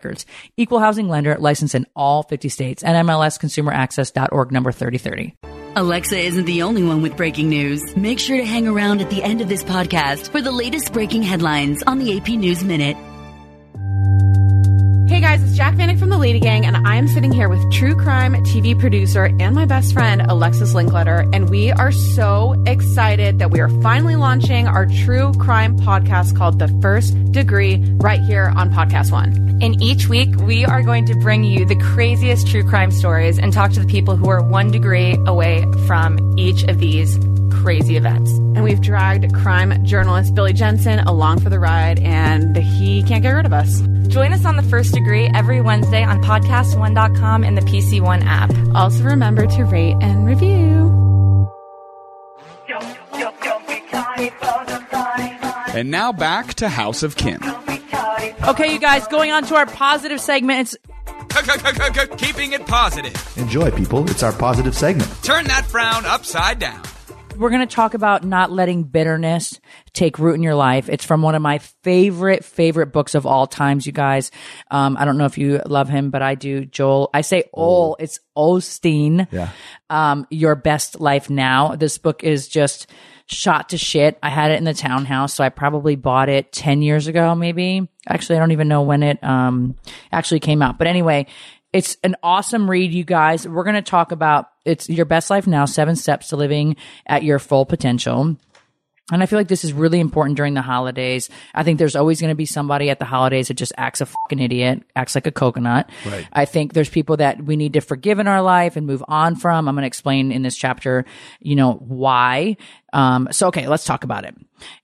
Speaker 3: Equal housing lender licensed in all 50 states. NMLS consumeraccess.org number 3030.
Speaker 5: Alexa isn't the only one with breaking news. Make sure to hang around at the end of this podcast for the latest breaking headlines on the AP News Minute.
Speaker 6: Hey guys, it's Jac Vanek from the Lady Gang, and I am sitting here with true crime TV producer and my best friend, Alexis Linkletter, and we are so excited that we are finally launching our true crime podcast called The First Degree right here on Podcast One.
Speaker 7: And each week, we are going to bring you the craziest true crime stories and talk to the people who are one degree away from each of these crazy events.
Speaker 6: And we've dragged crime journalist Billy Jensen along for the ride, and he can't get rid of us.
Speaker 7: Join us on the first degree every Wednesday on podcast1.com and the PC One app.
Speaker 6: Also, remember to rate and review.
Speaker 2: And now back to House of Kim.
Speaker 3: Okay, you guys, going on to our positive segment. It's
Speaker 1: Keeping it positive.
Speaker 4: Enjoy, people. It's our positive segment.
Speaker 1: Turn that frown upside down.
Speaker 3: we're going to talk about not letting bitterness take root in your life. It's from one of my favorite, favorite books of all times, you guys. Um, I don't know if you love him, but I do. Joel, I say Ol, it's Osteen.
Speaker 4: Yeah.
Speaker 3: Um, Your Best Life Now. This book is just shot to shit. I had it in the townhouse, so I probably bought it 10 years ago, maybe. Actually, I don't even know when it, um, actually came out. But anyway, it's an awesome read, you guys. We're going to talk about it's your best life now, seven steps to living at your full potential. And I feel like this is really important during the holidays. I think there's always going to be somebody at the holidays that just acts a fucking idiot, acts like a coconut.
Speaker 4: Right.
Speaker 3: I think there's people that we need to forgive in our life and move on from. I'm going to explain in this chapter, you know, why. Um, so, okay, let's talk about it.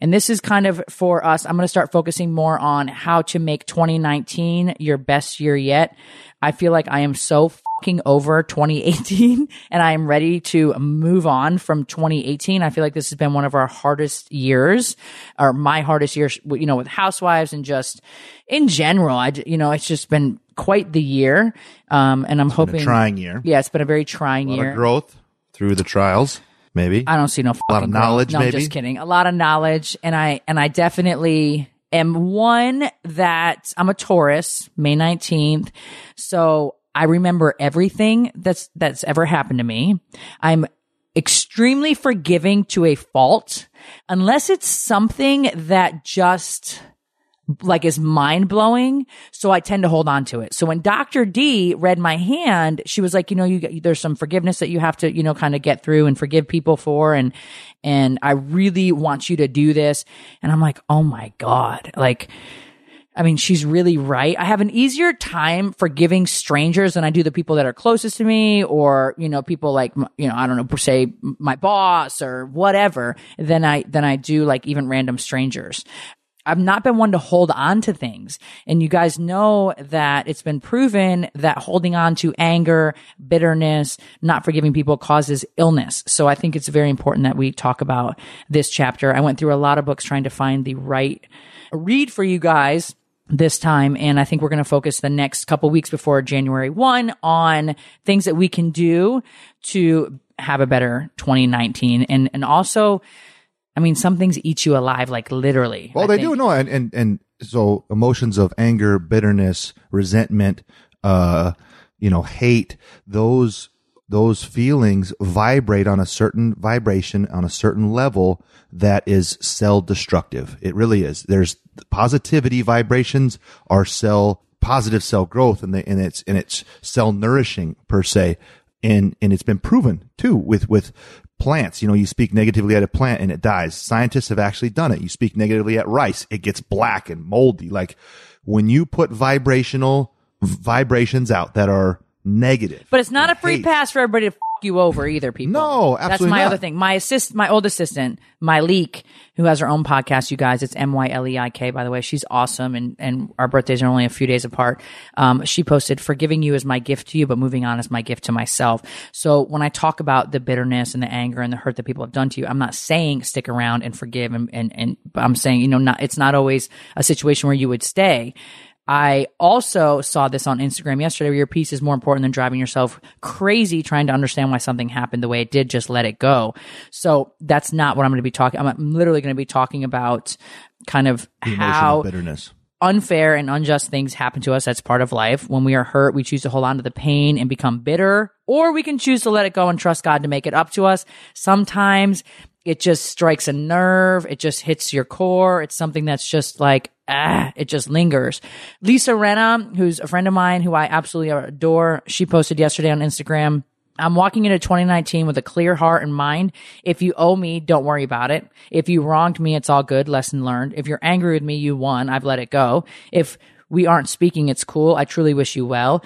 Speaker 3: And this is kind of for us. I'm going to start focusing more on how to make 2019 your best year yet. I feel like I am so fucking over 2018 <laughs> and I am ready to move on from 2018. I feel like this has been one of our hardest years or my hardest years, you know, with housewives and just in general. I, you know, it's just been quite the year. Um, and I'm
Speaker 4: Been
Speaker 3: hoping
Speaker 4: a trying year.
Speaker 3: Yeah, it's been a very trying
Speaker 4: A lot
Speaker 3: year.
Speaker 4: of growth through the trials, maybe.
Speaker 3: I don't see no
Speaker 4: a lot
Speaker 3: fucking
Speaker 4: of
Speaker 3: growth.
Speaker 4: knowledge,
Speaker 3: No,
Speaker 4: maybe.
Speaker 3: I'm just kidding. A lot of knowledge, and I and I definitely am one that I'm a Taurus, May 19th. So I remember everything that's that's ever happened to me. I'm extremely forgiving to a fault, unless it's something that just like is mind blowing. So I tend to hold on to it. So when Dr. D read my hand, she was like, you know, you there's some forgiveness that you have to, you know, kind of get through and forgive people for. And, and I really want you to do this. And I'm like, oh my God. Like, I mean, she's really right. I have an easier time forgiving strangers than I do the people that are closest to me or, you know, people like, you know, I don't know, se my boss or whatever than I, than I do like even random strangers. I've not been one to hold on to things. And you guys know that it's been proven that holding on to anger, bitterness, not forgiving people causes illness. So I think it's very important that we talk about this chapter. I went through a lot of books trying to find the right read for you guys this time. And I think we're going to focus the next couple weeks before January 1 on things that we can do to have a better 2019 and, and also, I mean, some things eat you alive, like literally.
Speaker 4: Well,
Speaker 3: I
Speaker 4: they
Speaker 3: think.
Speaker 4: do no, and and and so emotions of anger, bitterness, resentment, uh, you know, hate. Those those feelings vibrate on a certain vibration on a certain level that is cell destructive. It really is. There's positivity vibrations are cell positive cell growth, and they and it's and it's cell nourishing per se, and and it's been proven too with with plants. You know, you speak negatively at a plant and it dies. Scientists have actually done it. You speak negatively at rice, it gets black and moldy. Like when you put vibrational vibrations out that are negative.
Speaker 3: But it's not a free
Speaker 4: hate,
Speaker 3: pass for everybody to f- you over either, people.
Speaker 4: No,
Speaker 3: That's my
Speaker 4: not.
Speaker 3: other thing. My assist, my old assistant, Myleik, who has her own podcast, you guys. It's M Y L E I K, by the way. She's awesome, and and our birthdays are only a few days apart. Um, she posted, "Forgiving you is my gift to you, but moving on is my gift to myself." So when I talk about the bitterness and the anger and the hurt that people have done to you, I'm not saying stick around and forgive, and and, and I'm saying you know not it's not always a situation where you would stay. I also saw this on Instagram yesterday where your peace is more important than driving yourself crazy trying to understand why something happened the way it did. Just let it go. So that's not what I'm going to be talking. I'm literally going to be talking about kind of
Speaker 4: the
Speaker 3: how
Speaker 4: bitterness.
Speaker 3: unfair and unjust things happen to us. That's part of life. When we are hurt, we choose to hold on to the pain and become bitter, or we can choose to let it go and trust God to make it up to us. Sometimes it just strikes a nerve. It just hits your core. It's something that's just like, ah, it just lingers. Lisa Rinna, who's a friend of mine who I absolutely adore, she posted yesterday on Instagram. I'm walking into 2019 with a clear heart and mind. If you owe me, don't worry about it. If you wronged me, it's all good. Lesson learned. If you're angry with me, you won. I've let it go. If we aren't speaking, it's cool. I truly wish you well.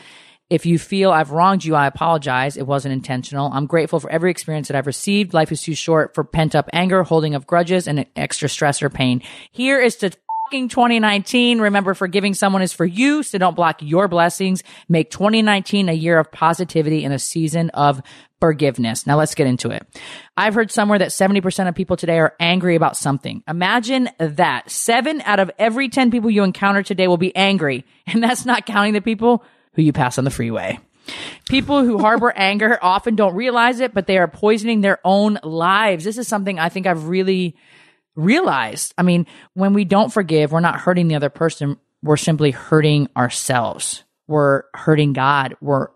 Speaker 3: If you feel I've wronged you, I apologize. It wasn't intentional. I'm grateful for every experience that I've received. Life is too short for pent up anger, holding of grudges, and extra stress or pain. Here is to 2019. Remember, forgiving someone is for you, so don't block your blessings. Make 2019 a year of positivity and a season of forgiveness. Now let's get into it. I've heard somewhere that 70% of people today are angry about something. Imagine that. Seven out of every 10 people you encounter today will be angry. <laughs> And that's not counting the people who you pass on the freeway. People who harbor <laughs> anger often don't realize it, but they are poisoning their own lives. This is something I think I've really realized. I mean, when we don't forgive, we're not hurting the other person. We're simply hurting ourselves. We're hurting God. We're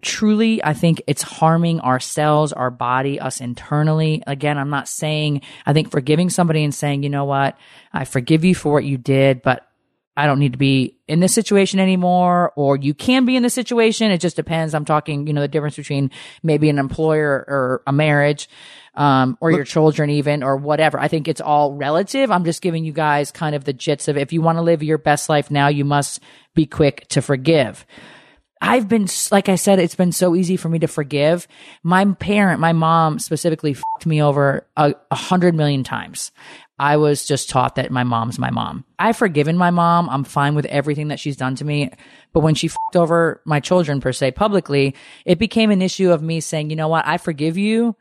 Speaker 3: truly, I think it's harming ourselves, our body, us internally. Again, I'm not saying, I think forgiving somebody and saying, you know what, I forgive you for what you did, but I don't need to be in this situation anymore, or you can be in this situation. It just depends. I'm talking, you know, the difference between maybe an employer or a marriage, um, or your children even, or whatever. I think it's all relative. I'm just giving you guys kind of the jits of if you want to live your best life now, you must be quick to forgive. I've been, like I said, it's been so easy for me to forgive. My parent, my mom specifically fucked me over a, a hundred million times. I was just taught that my mom's my mom. I've forgiven my mom. I'm fine with everything that she's done to me. But when she fucked over my children per se publicly, it became an issue of me saying, you know what? I forgive you.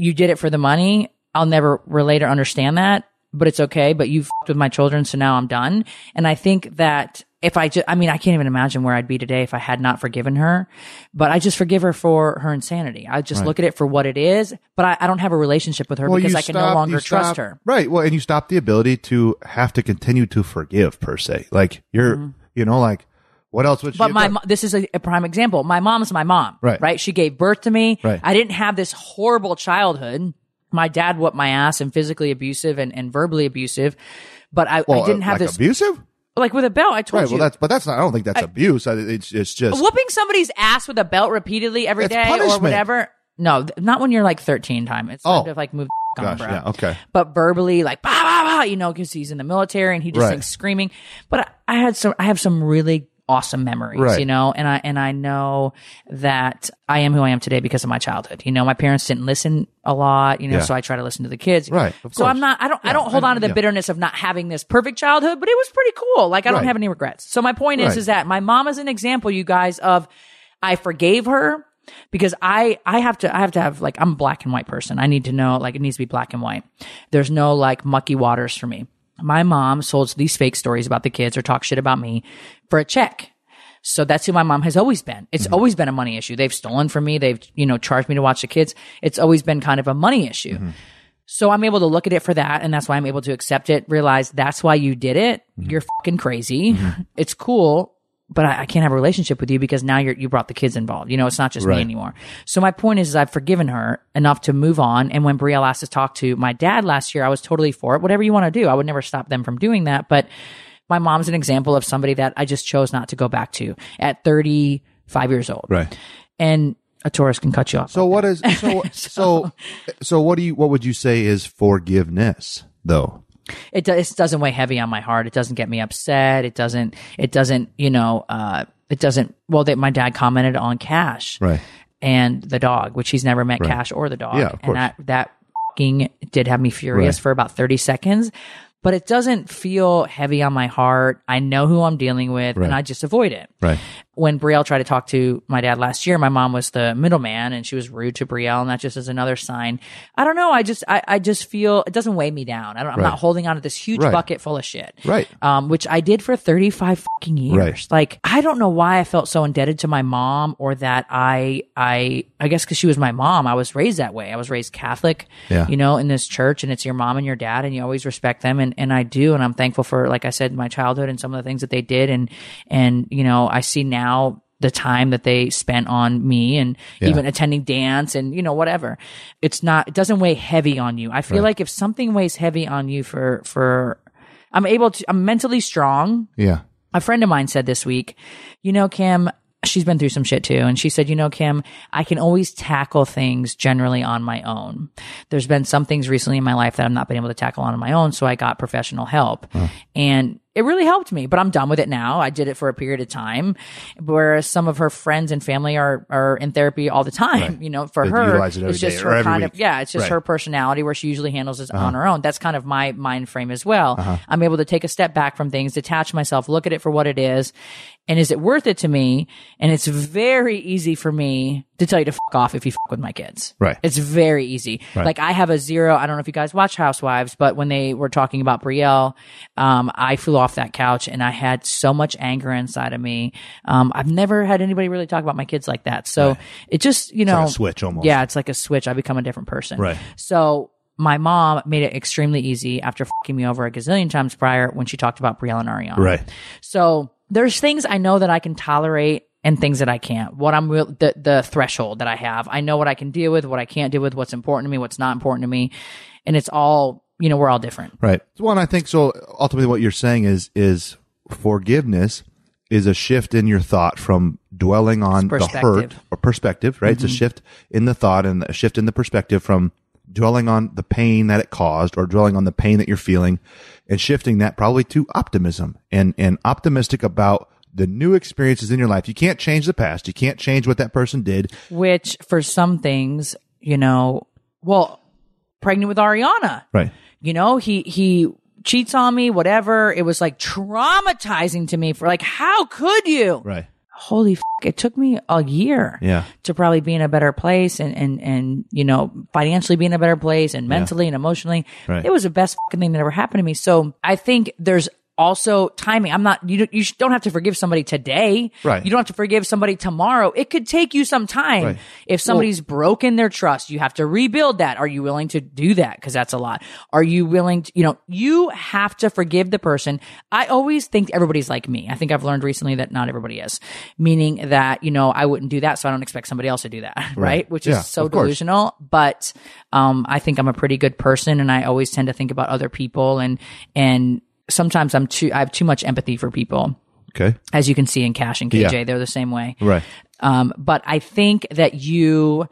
Speaker 3: You did it for the money. I'll never relate or understand that, but it's okay. But you fucked with my children. So now I'm done. And I think that if I just, I mean, I can't even imagine where I'd be today if I had not forgiven her, but I just forgive her for her insanity. I just
Speaker 4: Right.
Speaker 3: look at it for what it is, but I, I don't have a relationship with her
Speaker 4: Well,
Speaker 3: because I can no longer
Speaker 4: you
Speaker 3: trust her.
Speaker 4: Right. Well, and you stop the ability to have to continue to forgive per se. Like you're, mm-hmm. you know, like what else would she.
Speaker 3: But my, mo- this is a, a prime example. My mom's my mom.
Speaker 4: Right.
Speaker 3: Right. She gave birth to me.
Speaker 4: Right.
Speaker 3: I didn't have this horrible childhood. My dad whooped my ass and physically abusive and, and verbally abusive, but I,
Speaker 4: Well,
Speaker 3: I didn't
Speaker 4: uh,
Speaker 3: have
Speaker 4: like
Speaker 3: this
Speaker 4: abusive.
Speaker 3: like with a belt. I told
Speaker 4: Right.
Speaker 3: you.
Speaker 4: Well, that's but that's not. I don't think that's abuse. I, it's it's just
Speaker 3: whooping somebody's ass with a belt repeatedly every
Speaker 4: day
Speaker 3: day or whatever. No, not when you're like 13 time. It's
Speaker 4: Oh.
Speaker 3: like move the on,
Speaker 4: gosh.
Speaker 3: bro.
Speaker 4: Yeah. Okay.
Speaker 3: But verbally, like bah, bah, bah, you know, because he's in the military and he just
Speaker 4: Right.
Speaker 3: thinks screaming. But I, I had some, I have some really awesome memories,
Speaker 4: Right.
Speaker 3: you know, and I and I know that I am who I am today because of my childhood. You know, my parents didn't listen a lot, you know,
Speaker 4: Yeah.
Speaker 3: so I try to listen to the kids.
Speaker 4: Right, of
Speaker 3: so
Speaker 4: course.
Speaker 3: I'm not, I don't, I don't hold
Speaker 4: I-
Speaker 3: on to the
Speaker 4: yeah.
Speaker 3: bitterness of not having this perfect childhood, but it was pretty cool. Like I don't
Speaker 4: Right.
Speaker 3: have any regrets. So my point is, is that my mom is an example, you guys, of I forgave her because I I have to I have to have like I'm a black and white person. I need to know like it needs to be black and white. There's no like mucky waters for me. My mom sold these fake stories about the kids or talk shit about me for a check. So that's who my mom has always been. It's mm-hmm. always been a money issue. They've stolen from me. They've, you know, charged me to watch the kids. It's always been kind of a money issue. Mm-hmm. So I'm able to look at it for that. And that's why I'm able to accept it, realize that's why you did it. Mm-hmm. You're fucking crazy. It's cool. But I, I can't have a relationship with you because now you're, you brought the kids involved. You know, it's not just
Speaker 4: Right.
Speaker 3: me anymore. So my point is, is I've forgiven her enough to move on. And when Brielle asked to talk to my dad last year, I was totally for it. Whatever you want to do, I would never stop them from doing that. But my mom's an example of somebody that I just chose not to go back to at 35 years old.
Speaker 4: Right.
Speaker 3: And a Taurus can cut you off.
Speaker 4: So what is so <laughs> so so what do you what would you say is forgiveness though?
Speaker 3: It, do, it doesn't weigh heavy on my heart. It doesn't get me upset. It doesn't, it doesn't, you know, uh, it doesn't, well, that my dad commented on Kash
Speaker 4: Right.
Speaker 3: and the dog, which he's never met
Speaker 4: Right.
Speaker 3: Kash or the dog.
Speaker 4: Yeah, of
Speaker 3: and
Speaker 4: course.
Speaker 3: that, that fucking did have me furious
Speaker 4: Right.
Speaker 3: for about 30 seconds, but it doesn't feel heavy on my heart. I know who I'm dealing with
Speaker 4: Right.
Speaker 3: and I just avoid it.
Speaker 4: Right.
Speaker 3: When Brielle tried to talk to my dad last year, my mom was the middleman and she was rude to Brielle. And that just is another sign. I don't know. I just, I, I just feel it doesn't weigh me down. I don't, I'm
Speaker 4: Right.
Speaker 3: not holding on to this huge
Speaker 4: Right.
Speaker 3: bucket full of shit.
Speaker 4: Right.
Speaker 3: Um, which I did for 35 fucking years.
Speaker 4: Right.
Speaker 3: Like, I don't know why I felt so indebted to my mom or that I, I, I guess cause she was my mom. I was raised that way. I was raised Catholic,
Speaker 4: Yeah.
Speaker 3: you know, in this church and it's your mom and your dad and you always respect them. And, and I do. And I'm thankful for, like I said, my childhood and some of the things that they did. And, and, you know, I see now the time that they spent on me and
Speaker 4: Yeah.
Speaker 3: even attending dance and, you know, whatever. It's not, it doesn't weigh heavy on you. I feel like if something weighs heavy on you for, for, I'm able to, I'm mentally strong
Speaker 4: Yeah.
Speaker 3: a friend of mine said this week, you know, Kim, she's been through some shit too. And she said, you know, Kim, I can always tackle things generally on my own. There's been some things recently in my life that I've not been able to tackle on my own. So I got professional help. And it really helped me, but I'm done with it now. I did it for a period of time, whereas some of her friends and family are are in therapy all the time. <laughs> You know, for
Speaker 4: They
Speaker 3: her,
Speaker 4: it
Speaker 3: it's just her kind of yeah, it's just
Speaker 4: Right.
Speaker 3: her personality where she usually handles this on her own. That's kind of my mind frame as well.
Speaker 4: Uh-huh.
Speaker 3: I'm able to take a step back from things, detach myself, look at it for what it is, and is it worth it to me? And it's very easy for me to tell you to fuck off if you fuck with my kids.
Speaker 4: Right.
Speaker 3: It's very easy.
Speaker 4: Right.
Speaker 3: Like I have a zero. I don't know if you guys watch Housewives, but when they were talking about Brielle, um, I flew off that couch and I had so much anger inside of me. Um, I've never had anybody really talk about my kids like that. So it just, you know,
Speaker 4: like a switch almost.
Speaker 3: Yeah, it's like a switch. I become a different person.
Speaker 4: Right.
Speaker 3: So my mom made it extremely easy after fucking me over a gazillion times prior when she talked about Brielle and Ariana.
Speaker 4: Right.
Speaker 3: So there's things I know that I can tolerate and things that I can't. What I'm real, the, the threshold that I have. I know what I can deal with, what I can't deal with, what's important to me, what's not important to me. And it's all, you know, we're all different.
Speaker 4: Right. Well, and I think so. Ultimately, what you're saying is is forgiveness is a shift in your thought from dwelling on the hurt or perspective. Right.
Speaker 3: Mm-hmm.
Speaker 4: It's a shift in the thought and a shift in the perspective from dwelling on the pain that it caused or dwelling on the pain that you're feeling and shifting that probably to optimism and and optimistic about the new experiences in your life. You can't change the past. You can't change what that person did.
Speaker 3: Which for some things, you know, well, pregnant with Ariana.
Speaker 4: Right.
Speaker 3: You know, he, he cheats on me, whatever. It was like traumatizing to me for like, how could you?
Speaker 4: Right.
Speaker 3: Holy f- it took me a year.
Speaker 4: Yeah.
Speaker 3: to probably be in a better place and, and, and, you know, financially be in a better place and mentally and emotionally.
Speaker 4: Right.
Speaker 3: It was the best fucking thing that ever happened to me. So I think there's also timing. I'm not, you don't, you don't have to forgive somebody today.
Speaker 4: Right.
Speaker 3: You don't have to forgive somebody tomorrow. It could take you some time.
Speaker 4: Right.
Speaker 3: If somebody's broken their trust, you have to rebuild that. Are you willing to do that? Cause that's a lot. Are you willing to, you know, you have to forgive the person. I always think everybody's like me. I think I've learned recently that not everybody is, meaning that, you know, I wouldn't do that. So I don't expect somebody else to do that. <laughs> Right. Which
Speaker 4: Yeah,
Speaker 3: is so
Speaker 4: of course.
Speaker 3: delusional. But, um, I think I'm a pretty good person and I always tend to think about other people and, and sometimes I'm too, I have too much empathy for people.
Speaker 4: Okay.
Speaker 3: As you can see in Kash and KJ,
Speaker 4: Yeah.
Speaker 3: they're the same way.
Speaker 4: Right.
Speaker 3: Um, but I think that you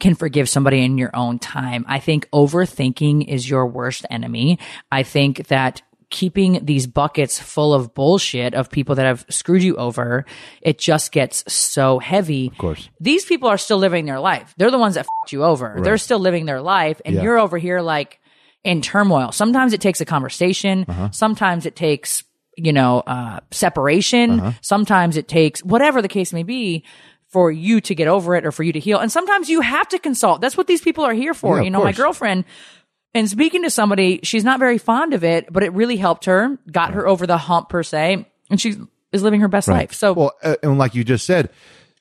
Speaker 3: can forgive somebody in your own time. I think overthinking is your worst enemy. I think that keeping these buckets full of bullshit of people that have screwed you over, it just gets so heavy. Of
Speaker 4: course.
Speaker 3: These people are still living their life. They're the ones that fucked you over. They're still living their life and
Speaker 4: Yeah.
Speaker 3: you're over here like in turmoil. Sometimes it takes a conversation.
Speaker 4: Uh-huh.
Speaker 3: Sometimes it takes, you know, uh, separation.
Speaker 4: Uh-huh.
Speaker 3: Sometimes it takes whatever the case may be for you to get over it or for you to heal. And sometimes you have to consult. That's what these people are here for.
Speaker 4: Yeah,
Speaker 3: you know, my girlfriend and speaking to somebody, she's not very fond of it, but it really helped her, got her over the hump per se, and she is living her best life. So
Speaker 4: well, uh, and like you just said,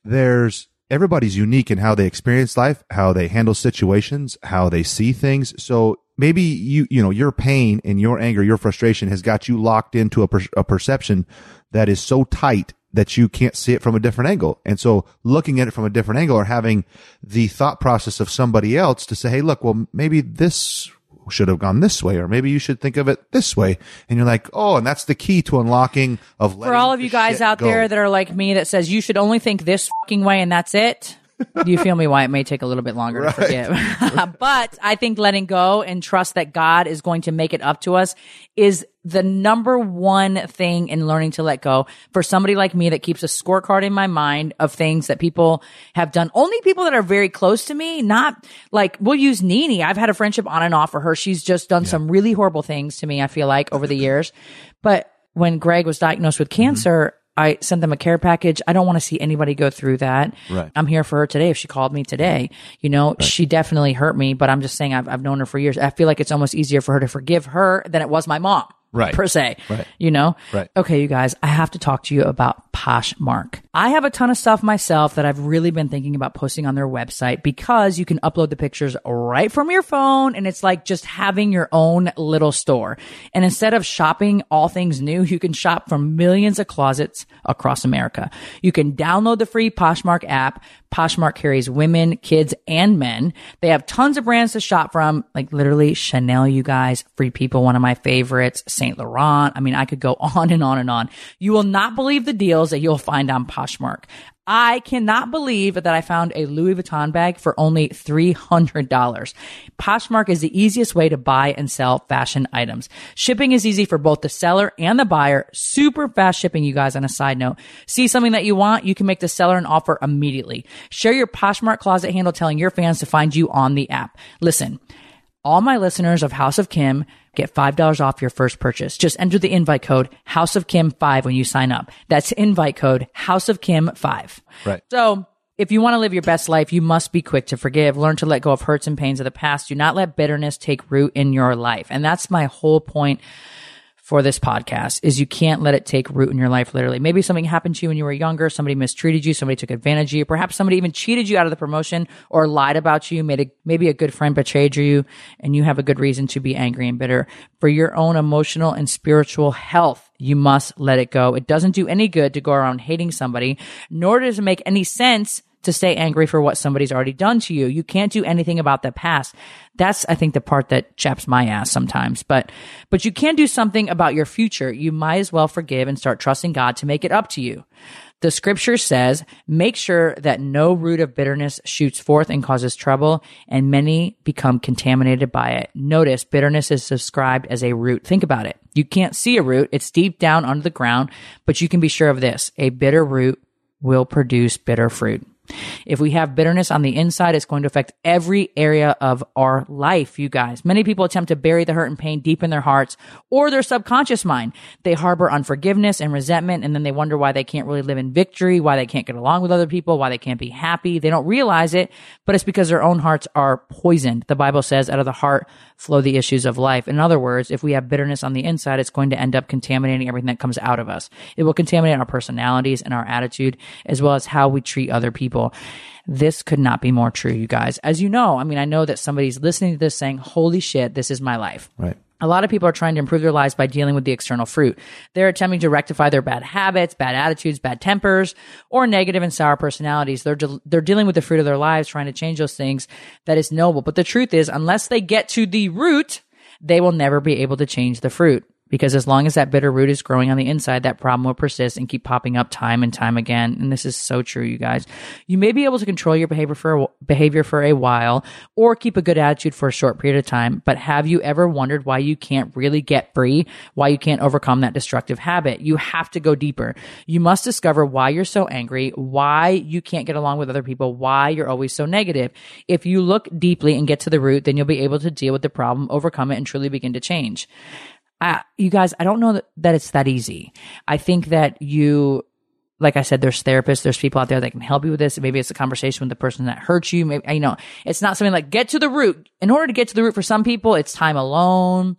Speaker 4: there's everybody's unique in how they experience life, how they handle situations, how they see things. So maybe you, you know, your pain and your anger, your frustration has got you locked into a, per- a perception that is so tight that you can't see it from a different angle. And so looking at it from a different angle or having the thought process of somebody else to say, Hey, look, well, maybe this should have gone this way, or maybe you should think of it this way. And you're like, Oh, and that's the key to unlocking of
Speaker 3: for all of you guys out there that are like me that says you should only think this fucking way and that's it. Do you feel me why it may take a little bit longer to forgive? <laughs> but I think letting go and trust that God is going to make it up to us is the number one thing in learning to let go for somebody like me that keeps a scorecard in my mind of things that people have done. Only people that are very close to me, not like we'll use NeNe. I've had a friendship on and off for her. She's just done some really horrible things to me, I feel like over the years. But when Greg was diagnosed with cancer, I sent them a care package. I don't want to see anybody go through that.
Speaker 4: Right.
Speaker 3: I'm here for her today. If she called me today, you know, she definitely hurt me, but I'm just saying I've, I've known her for years. I feel like it's almost easier for her to forgive her than it was my mom.
Speaker 4: Right.
Speaker 3: Per se.
Speaker 4: Right.
Speaker 3: You know?
Speaker 4: Right.
Speaker 3: Okay, you guys, I have to talk to you about Poshmark. I have a ton of stuff myself that I've really been thinking about posting on their website because you can upload the pictures right from your phone and it's like just having your own little store. And instead of shopping all things new, you can shop from millions of closets across America. You can download the free Poshmark app. Poshmark carries women, kids, and men. They have tons of brands to shop from, like literally Chanel, you guys, Free People, one of my favorites, Saint Laurent. I mean, I could go <laughs> on and on and on. You will not believe the deals that you'll find on Poshmark. I cannot believe that I found a Louis Vuitton bag for only $300. Poshmark is the easiest way to buy and sell fashion items. Shipping is easy for both the seller and the buyer. Super fast shipping, you guys, on a side note. See something that you want, you can make the seller an offer immediately. Share your Poshmark closet handle telling your fans to find you on the app. Listen, all my listeners of House of Kim get $5 off your first purchase. Just enter the invite code House of Kim 5 when you sign up. That's invite code House of Kim 5.
Speaker 4: Right.
Speaker 3: So if you want to live your best life, you must be quick to forgive. Learn to let go of hurts and pains of the past. Do not let bitterness take root in your life. And that's my whole point for this podcast is you can't let it take root in your life literally. Maybe something happened to you when you were younger, somebody mistreated you, somebody took advantage of you, perhaps somebody even cheated you out of the promotion or lied about you, made a, maybe a good friend betrayed you and you have a good reason to be angry and bitter. For your own emotional and spiritual health, you must let it go. It doesn't do any good to go around hating somebody, nor does it make any sense to stay angry for what somebody's already done to you. You can't do anything about the past. That's, I think, the part that chaps my ass sometimes. But, but you can do something about your future. You might as well forgive and start trusting God to make it up to you. The scripture says, make sure that no root of bitterness shoots forth and causes trouble, and many become contaminated by it. Notice bitterness is described as a root. Think about it. You can't see a root. It's deep down under the ground, but you can be sure of this. A bitter root will produce bitter fruit. If we have bitterness on the inside, it's going to affect every area of our life, you guys. Many people attempt to bury the hurt and pain deep in their hearts or their subconscious mind. They harbor unforgiveness and resentment, and then they wonder why they can't really live in victory, why they can't get along with other people, why they can't be happy. They don't realize it, but it's because their own hearts are poisoned. The Bible says, out of the heart flow the issues of life. In other words, if we have bitterness on the inside, it's going to end up contaminating everything that comes out of us. It will contaminate our personalities and our attitude, as well as how we treat other people. This could not be more true, you guys. As you know, I mean, I know that somebody's listening to this saying, holy shit, this is my life.
Speaker 4: Right.
Speaker 3: A lot of people are trying to improve their lives by dealing with the external fruit. They're attempting to rectify their bad habits, bad attitudes, bad tempers, or negative and sour personalities. They're de- they're dealing with the fruit of their lives, trying to change those things that is noble. But the truth is, unless they get to the root, they will never be able to change the fruit. Because as long as that bitter root is growing on the inside, that problem will persist and keep popping up time and time again. And this is so true, you guys. You may be able to control your behavior for a, behavior for a while or keep a good attitude for a short period of time. But have you ever wondered why you can't really get free? Why you can't overcome that destructive habit? You have to go deeper. You must discover why you're so angry, why you can't get along with other people, why you're always so negative. If you look deeply and get to the root, then you'll be able to deal with the problem, overcome it, and truly begin to change. I, you guys, I don't know that, that it's that easy. I think that you, like I said, there's therapists, there's people out there that can help you with this. Maybe it's a conversation with the person that hurt you. Maybe, you know, it's not something like get to the root. In order to get to the root for some people, it's time alone.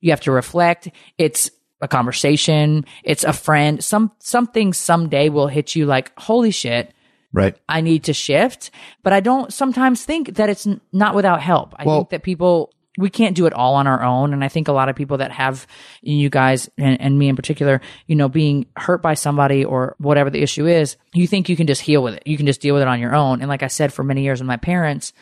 Speaker 3: You have to reflect. It's a conversation. It's a friend. Some, something someday will hit you like, holy shit.
Speaker 4: Right.
Speaker 3: I need to shift. But I don't sometimes think that it's not without help. I
Speaker 4: Well-
Speaker 3: think that people, we can't do it all on our own. And I think a lot of people that have you guys and, and me in particular, you know, being hurt by somebody or whatever the issue is, you think you can just heal with it. You can just deal with it on your own. And like I said, for many years with my parents,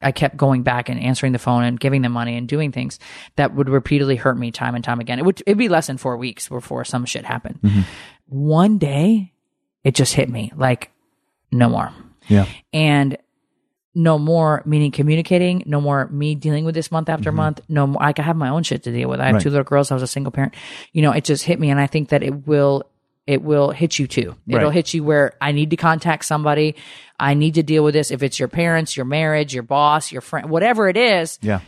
Speaker 3: I kept going back and answering the phone and giving them money and doing things that would repeatedly hurt me time and time again. It would, it'd be less than four weeks before some shit happened. Mm-hmm. One day it just hit me like, no more.
Speaker 4: Yeah.
Speaker 3: And no more meaning communicating, no more me dealing with this month after mm-hmm. month, no more. I have my own shit to deal with. I have
Speaker 4: Right.
Speaker 3: two little girls. I was a single parent. You know, it just hit me. And I think that it will, it will hit you too. It'll hit you where I need to contact somebody. I need to deal with this. If it's your parents, your marriage, your boss, your friend, whatever it is,
Speaker 4: Yeah.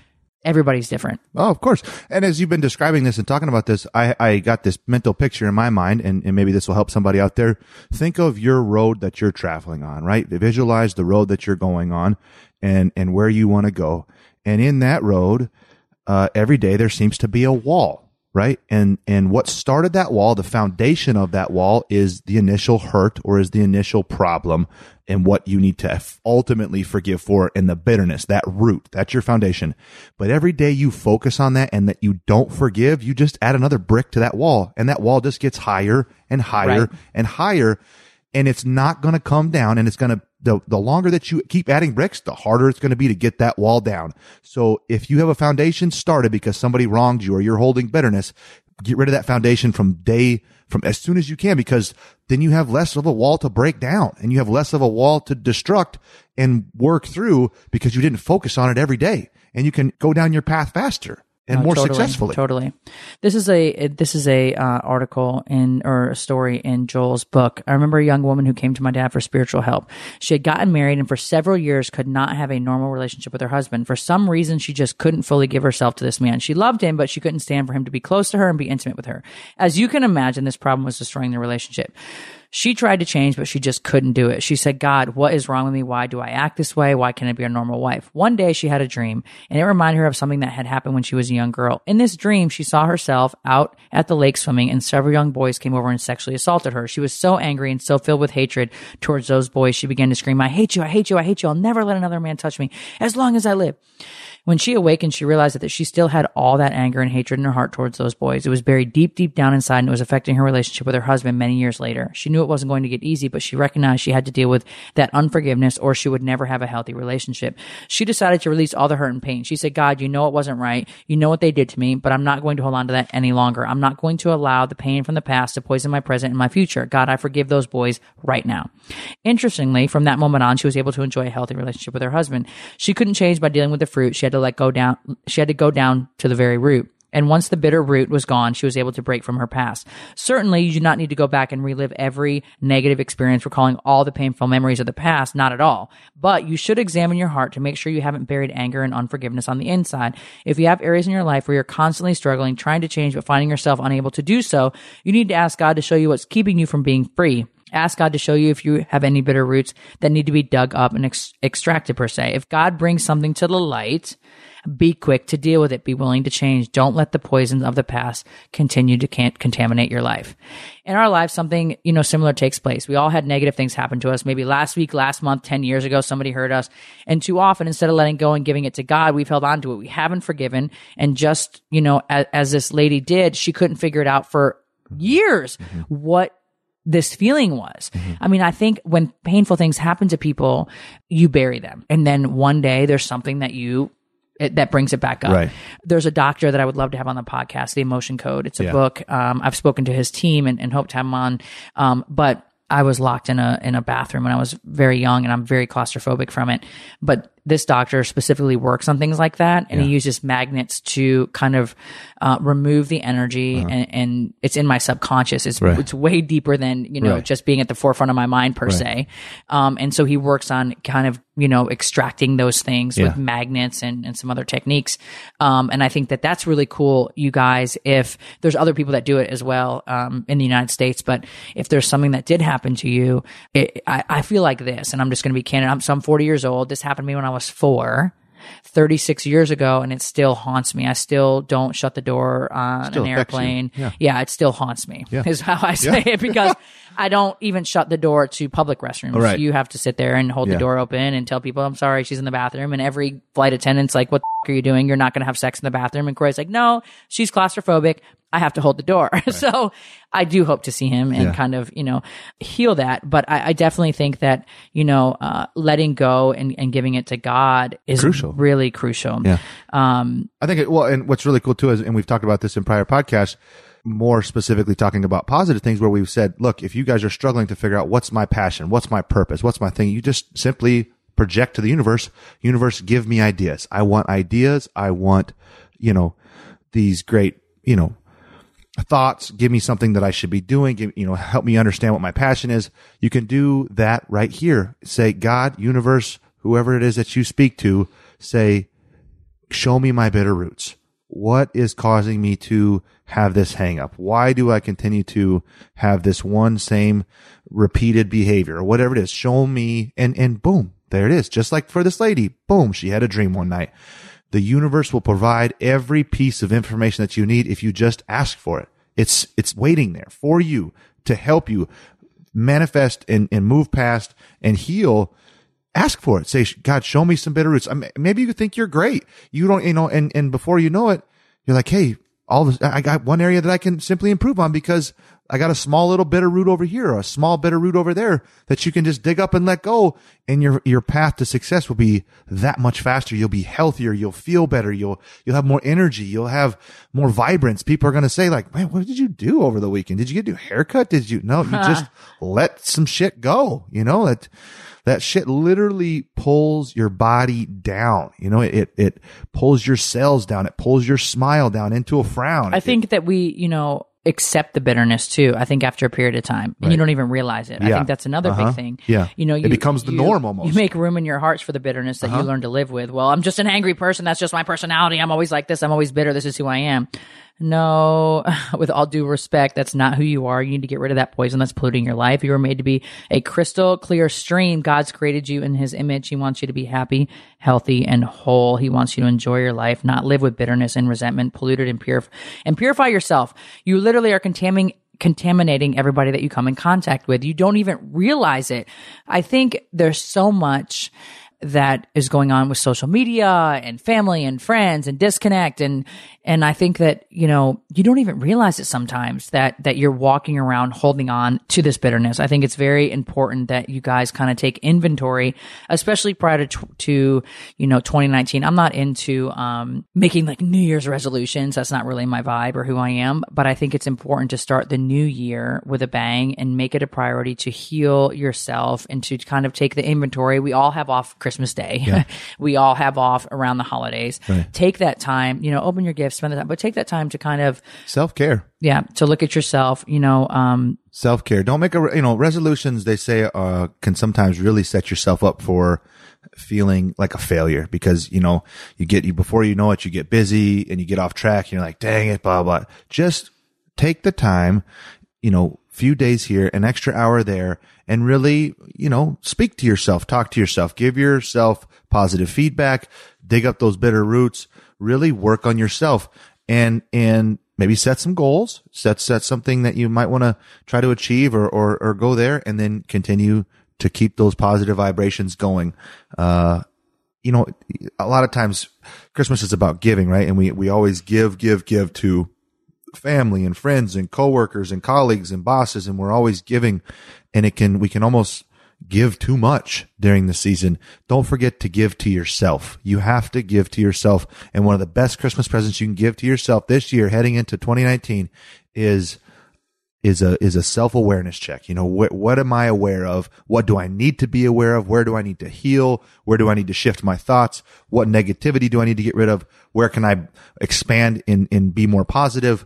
Speaker 3: Everybody's different.
Speaker 4: Oh, of course. And as you've been describing this and talking about this, I, I got this mental picture in my mind, and, and maybe this will help somebody out there. Think of your road that you're traveling on, right? Visualize the road that you're going on and, and where you want to go. And in that road, uh, every day there seems to be a wall, right? And, and what started that wall, the foundation of that wall is the initial hurt or is the initial problem and what you need to ultimately forgive for and the bitterness, that root, that's your foundation. But every day you focus on that and that you don't forgive, you just add another brick to that wall and that wall just gets higher and higher
Speaker 3: Right.
Speaker 4: and higher and it's not going to come down and it's going to the, the longer that you keep adding bricks the harder it's going to be to get that wall down. So if you have a foundation started because somebody wronged you or you're holding bitterness get rid of that foundation from day, from as soon as you can, because then you have less of a wall to break down and you have less of a wall to destruct and work through because you didn't focus on it every day. And you can go down your path faster and
Speaker 3: No,
Speaker 4: more
Speaker 3: totally,
Speaker 4: successfully.
Speaker 3: Totally. This is a this is a uh, article in or a story in Joel's book. I remember a young woman who came to my dad for spiritual help. She had gotten married and for several years could not have a normal relationship with her husband. For some reason, she just couldn't fully give herself to this man. She loved him, but she couldn't stand for him to be close to her and be intimate with her. As you can imagine, this problem was destroying the relationship. She tried to change, but she just couldn't do it. She said, God, what is wrong with me? Why do I act this way? Why can't I be a normal wife? One day she had a dream and it reminded her of something that had happened when she was a young girl. In this dream, she saw herself out at the lake swimming and several young boys came over and sexually assaulted her. She was so angry and so filled with hatred towards those boys. She began to scream, I hate you. I hate you. I hate you. I'll never let another man touch me as long as I live. When she awakened, she realized that she still had all that anger and hatred in her heart towards those boys. It was buried deep, deep down inside and it was affecting her relationship with her husband many years later. She knew it wasn't going to get easy, but she recognized she had to deal with that unforgiveness or she would never have a healthy relationship. She decided to release all the hurt and pain. She said, God, you know it wasn't right. You know what they did to me, but I'm not going to hold on to that any longer. I'm not going to allow the pain from the past to poison my present and my future. God, I forgive those boys right now. Interestingly, from that moment on, she was able to enjoy a healthy relationship with her husband. She couldn't change by dealing with the fruit. She had to let go down, she had to go down to the very root. And once the bitter root was gone, she was able to break from her past. Certainly, you do not need to go back and relive every negative experience, recalling all the painful memories of the past. Not at all. But you should examine your heart to make sure you haven't buried anger and unforgiveness on the inside. If you have areas in your life where you're constantly struggling, trying to change, but finding yourself unable to do so, you need to ask God to show you what's keeping you from being free. Ask God to show you if you have any bitter roots that need to be dug up and ex- extracted, per se. If God brings something to the light, be quick to deal with it. Be willing to change. Don't let the poisons of the past continue to can- contaminate your life. In our lives, something, you know, similar takes place. We all had negative things happen to us. Maybe last week, last month, 10 years ago, somebody hurt us. And too often, instead of letting go and giving it to God, we've held on to it. We haven't forgiven. And just, you know, as, as this lady did, she couldn't figure it out for years mm-hmm. what this feeling was. I mean, I think when painful things happen to people, you bury them. And then one day there's something that you it, that brings it back up.
Speaker 4: Right.
Speaker 3: There's a doctor that I would love to have on the podcast, The Emotion Code. It's a
Speaker 4: Yeah.
Speaker 3: book. Um, I've spoken to his team and, and hope to have him on. Um, but I was locked in a in a bathroom when I was very young, and I'm very claustrophobic from it. But this doctor specifically works on things like that, and he uses magnets to kind of uh, remove the energy, and, and it's in my subconscious. It's
Speaker 4: Uh-huh. Right.
Speaker 3: it's way deeper than you know
Speaker 4: Right.
Speaker 3: just being at the forefront of my mind per se. Um, and so he works on kind of you know extracting those things
Speaker 4: Yeah.
Speaker 3: with magnets and, and some other techniques. Um, and I think that that's really cool, you guys. If there's other people that do it as well um, in the United States, but if there's something that did happen to you, it, I, I feel like this, and I'm just going to be candid. I'm, so I'm 40 years old. This happened to me when I was four. 36 years ago and it still haunts me. I still don't shut the door on
Speaker 4: Still
Speaker 3: an airplane.
Speaker 4: Yeah.
Speaker 3: it still haunts me.
Speaker 4: Yeah.
Speaker 3: Is how I say it because I don't even shut the door to public restrooms.
Speaker 4: Right.
Speaker 3: You have to sit there and hold
Speaker 4: Yeah.
Speaker 3: the door open and tell people, I'm sorry, she's in the bathroom. And every flight attendant's like, what the f- are you doing? You're not going to have sex in the bathroom. And Kroy's like, no, she's claustrophobic. I have to hold the door. <laughs> so I do hope to see him and
Speaker 4: Yeah.
Speaker 3: kind of, you know, heal that. But I, I definitely think that, you know, uh, letting go and, and giving it to God is
Speaker 4: Crucial.
Speaker 3: really crucial.
Speaker 4: Yeah.
Speaker 3: Um,
Speaker 4: I think it, well, and what's really cool too is, and we've talked about this in prior podcasts, more specifically talking about positive things where we've said, look, if you guys are struggling to figure out what's my passion, what's my purpose, what's my thing, you just simply project to the universe, universe, give me ideas. I want ideas. I want, you know, these great, you know, thoughts. Give me something that I should be doing. Give, you know, help me understand what my passion is. You can do that right here. Say, God, universe, whoever it is that you speak to, say, show me my bitter roots. What is causing me to have this hang up? Why do I continue to have this one same repeated behavior or whatever it is? Show me and, and boom, there it is. Just like for this lady, boom, she had a dream one night. The universe will provide every piece of information that you need if you just ask for it. It's, it's waiting there for you to help you manifest and, and move past and heal ask for it. Say, God, show me some bitter roots. I mean, maybe you think you're great. You don't, you know, and, and before you know it, you're like, Hey, all this, I got one area that I can simply improve on because I got a small little bit of root over here, a small bit of root over there that you can just dig up and let go. And your, your path to success will be that much faster. You'll be healthier. You'll feel better. You'll, you'll have more energy. You'll have more vibrance. People are going to say like, man, what did you do over the weekend? Did you get a new haircut? Did you? No, you just <laughs> let some shit go. You know, that, that shit literally pulls your body down. You know, it, it pulls your cells down. It pulls your smile down into a frown.
Speaker 3: I think that we, you know, accept the bitterness too. I think after a period of time, and you don't even realize it. I think that's another
Speaker 4: Uh-huh.
Speaker 3: big thing.
Speaker 4: Yeah.
Speaker 3: you know,
Speaker 4: It becomes the
Speaker 3: you-
Speaker 4: norm almost.
Speaker 3: You make room in your hearts for the bitterness that
Speaker 4: Uh-huh.
Speaker 3: you learn to live with. Well, I'm just an angry person. That's just my personality. I'm always like this. I'm always bitter. This is who I am. No, <laughs> with all due respect, that's not who you are. You need to get rid of that poison that's polluting your life. You were made to be a crystal clear stream. God's created you in his image. He wants you to be happy, healthy, and whole. He wants you to enjoy your life, not live with bitterness and resentment, polluted and pure, and purify yourself. You literally are contaminating contaminating everybody that you come in contact with. You don't even realize it. I think there's so much that is going on with social media and family and friends and disconnect and and I think that you know you don't even realize it sometimes that that you're walking around holding on to this bitterness. I think it's very important that you guys kind of take inventory, especially prior to to you know 2019. I'm not into um making like New Year's resolutions. That's not really my vibe or who I am, but I think it's important to start the new year with a bang and make it a priority to heal yourself and to kind of take the inventory. We all have off Christmas Day. <laughs> we all have off around the holidays. Take that time, you know, open your gifts, spend the time, but take that time to kind of,
Speaker 4: self care.
Speaker 3: yeah, to look at yourself, you know, um,
Speaker 4: self care. Don't make a you know resolutions. They say uh, can sometimes really set yourself up for feeling like a failure because you know you get you before you know it you get busy and you get off track. And you're like, dang it, blah blah. Just take the time, you know, few days here, an extra hour there, and really you know speak to yourself, talk to yourself, give yourself positive feedback, dig up those bitter roots, really work on yourself, and and maybe set some goals, set set something that you might want to try to achieve or, or or go there, and then continue to keep those positive vibrations going. Uh, you know, a lot of times Christmas is about giving, right? And we we always give, give, give to family and friends and coworkers and colleagues and bosses, and we're always giving, and it can we can almost give too much during the season. Don't forget to give to yourself. You have to give to yourself. And one of the best Christmas presents you can give to yourself this year heading into 2019 is is a is a self awareness check. You know, what what am I aware of? What do I need to be aware of? Where do I need to heal? Where do I need to shift my thoughts? What negativity do I need to get rid of? Where can I expand and and be more positive?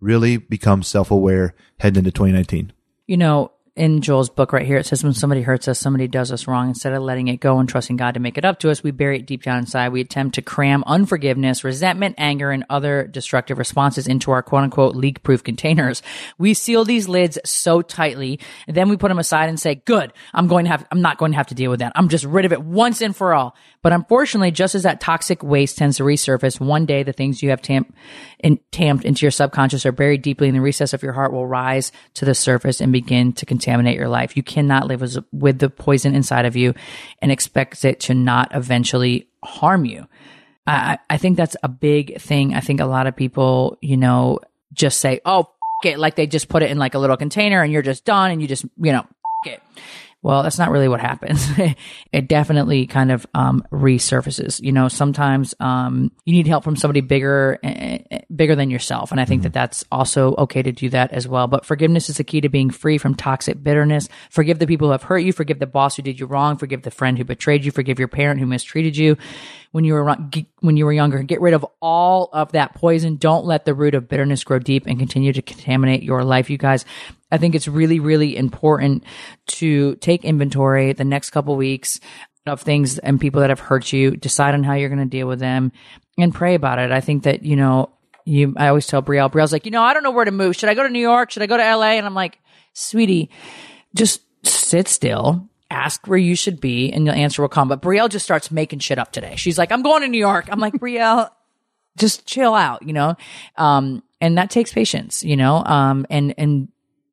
Speaker 4: Really become self aware heading into 2019.
Speaker 3: you know, in Joel's book right here, it says when somebody hurts us, somebody does us wrong, instead of letting it go and trusting God to make it up to us, we bury it deep down inside. We attempt to cram unforgiveness, resentment, anger, and other destructive responses into our quote unquote leak proof containers. We seal these lids so tightly, and then we put them aside and say, good, I'm going to have, I'm not going to have to deal with that. I'm just rid of it once and for all. But unfortunately, just as that toxic waste tends to resurface, one day the things you have tamp, in, tamped into your subconscious or buried deeply in the recess of your heart will rise to the surface and begin to contaminate your life. You cannot live with, with the poison inside of you and expect it to not eventually harm you. I, I think that's a big thing. I think a lot of people, you know, just say, oh, it, like they just put it in like a little container and you're just done and you just, you know, it. Well, that's not really what happens. <laughs> it definitely kind of um, resurfaces. You know, sometimes um, you need help from somebody bigger, eh, eh, bigger than yourself, and I think that that's also okay to do that as well. But forgiveness is the key to being free from toxic bitterness. Forgive the people who have hurt you. Forgive the boss who did you wrong. Forgive the friend who betrayed you. Forgive your parent who mistreated you when you were when you were younger. Get rid of all of that poison. Don't let the root of bitterness grow deep and continue to contaminate your life, you guys. I think it's really, really important to take inventory the next couple weeks of things and people that have hurt you. Decide on how you're going to deal with them, and pray about it. I think that you know. You, I always tell Brielle. Brielle's like, you know, I don't know where to move. Should I go to New York? Should I go to LA? And I'm like, sweetie, just sit still, ask where you should be, and the answer will come. But Brielle just starts making shit up today. She's like, I'm going to New York. I'm like, Brielle, just chill out, you know? Um, and that takes patience, you know? Um, and, and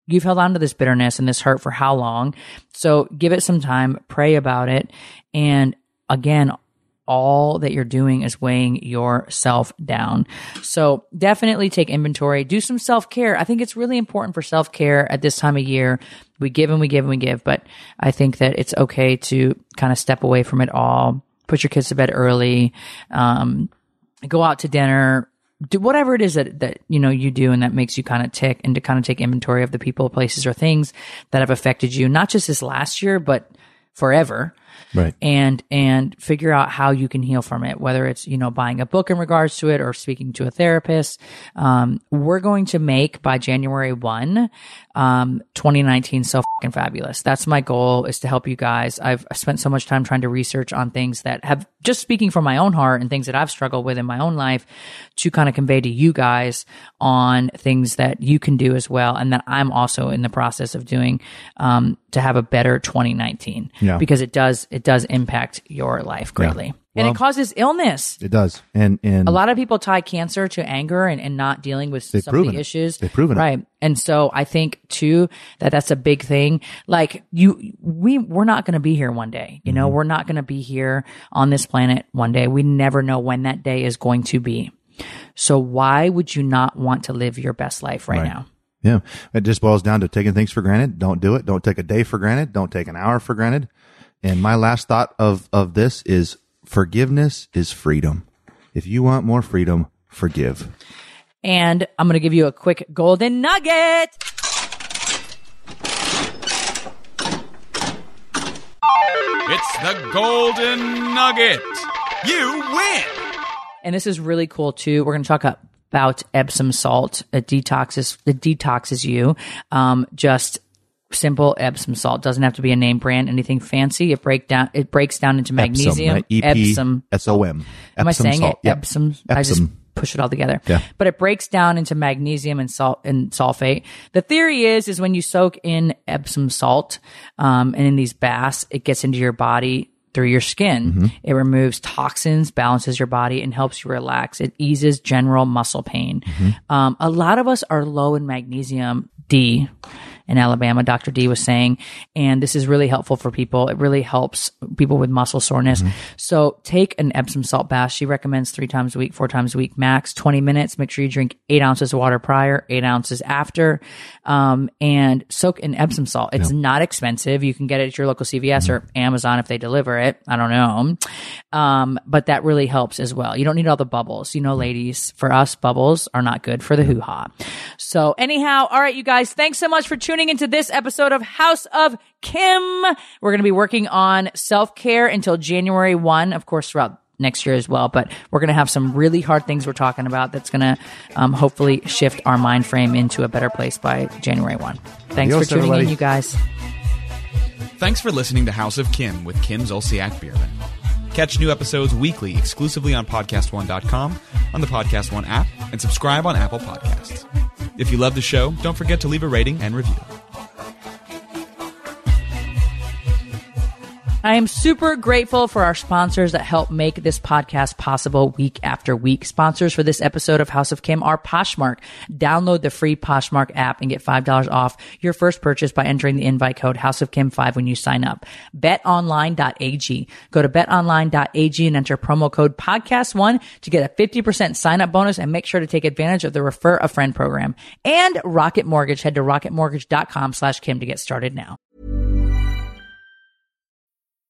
Speaker 3: you've held on to this bitterness and this hurt for how long? So give it some time, pray about it. And again, all that you're doing is weighing yourself down. So definitely take inventory, do some self care. I think it's really important for self care at this time of year. We give and we give and we give, but I think that it's okay to kind of step away from it all, put your kids to bed early, um, go out to dinner, do whatever it is that, that, you know, you do and that makes you kind of tick and to kind of take inventory of the people, places or things that have affected you, not just this last year, but forever
Speaker 4: Right.
Speaker 3: and and figure out how you can heal from it whether it's you know buying a book in regards to it or speaking to a therapist um, we're going to make by january 1 um, 2019 so fucking fabulous that's my goal is to help you guys i've spent so much time trying to research on things that have just speaking from my own heart and things that i've struggled with in my own life to kind of convey to you guys on things that you can do as well and that i'm also in the process of doing um, to have a better 2019
Speaker 4: Yeah.
Speaker 3: because it does it does impact your life greatly and
Speaker 4: Well-
Speaker 3: it causes illness
Speaker 4: It does. And and
Speaker 3: a lot of people tie cancer to anger and, and not dealing with some of the
Speaker 4: it.
Speaker 3: issues.
Speaker 4: They've proven it.
Speaker 3: right. And so I think too that that's a big thing. Like you, we we're not going to be here one day. You
Speaker 4: Mm-hmm.
Speaker 3: know, we're not going to be here on this planet one day. We never know when that day is going to be. So why would you not want to live your best life right,
Speaker 4: Right.
Speaker 3: now?
Speaker 4: Yeah. It just boils down to taking things for granted. Don't do it. Don't take a day for granted. Don't take an hour for granted. And my last thought of, of this is forgiveness is freedom. If you want more freedom, forgive.
Speaker 3: And I'm going to give you a quick golden nugget.
Speaker 2: It's the Golden Nugget. You win.
Speaker 3: And this is really cool too. We're going to talk about Epsom salt. It detoxes, it detoxes you. Um, just simple Epsom salt doesn't have to be a name brand, anything fancy. It break down, it breaks down into magnesium.
Speaker 4: Epsom, right?
Speaker 3: Epsom.
Speaker 4: E-P-S-O-M.
Speaker 3: Am I saying
Speaker 4: salt.
Speaker 3: it?
Speaker 4: Yep.
Speaker 3: Epsom. I just push it all together.
Speaker 4: Yeah.
Speaker 3: But it breaks down into magnesium and salt and sulfate. The theory is, is when you soak in Epsom salt, um, and in these baths, it gets into your body through your skin.
Speaker 4: Mm-hmm.
Speaker 3: It removes toxins, balances your body, and helps you relax. It eases general muscle pain.
Speaker 4: Mm-hmm.
Speaker 3: Um, a lot of us are low in magnesium D in Alabama, Dr. D was saying, and this is really helpful for people. It really helps people with muscle soreness. So take an Epsom salt bath. She recommends three times a week, four times a week, max 20 minutes. Make sure you drink eight ounces of water prior, eight ounces after, um, and soak in Epsom salt. It's not expensive. You can get it at your local CVS or Amazon if they deliver it. I don't know. Um, but that really helps as well. You don't need all the bubbles. You know, ladies, for us, bubbles are not good for the hoo ha. So anyhow, all right, you guys, thanks so much for tuning into this episode of House of Kim. We're going to be working on self care until January 1, of course, throughout next year as well. But we're going to have some really hard things we're talking about that's going to um, hopefully shift our mind frame into a better place by January 1. Thanks
Speaker 4: Adios,
Speaker 3: for tuning
Speaker 4: everybody.
Speaker 3: in, you guys.
Speaker 2: Thanks for listening to House of Kim with Kim Zolciak Biermann. Catch new episodes weekly exclusively on PodcastOne.com, on the Podcast One app, and subscribe on Apple Podcasts. If you love the show, don't forget to leave a rating and review.
Speaker 3: I am super grateful for our sponsors that help make this podcast possible week after week. Sponsors for this episode of House of Kim are Poshmark. Download the free Poshmark app and get $5 off your first purchase by entering the invite code House of Kim 5 when you sign up. BetOnline.ag. Go to betonline.ag and enter promo code podcast1 to get a 50% sign up bonus and make sure to take advantage of the refer a friend program. And Rocket Mortgage. Head to rocketmortgage.com slash Kim to get started now.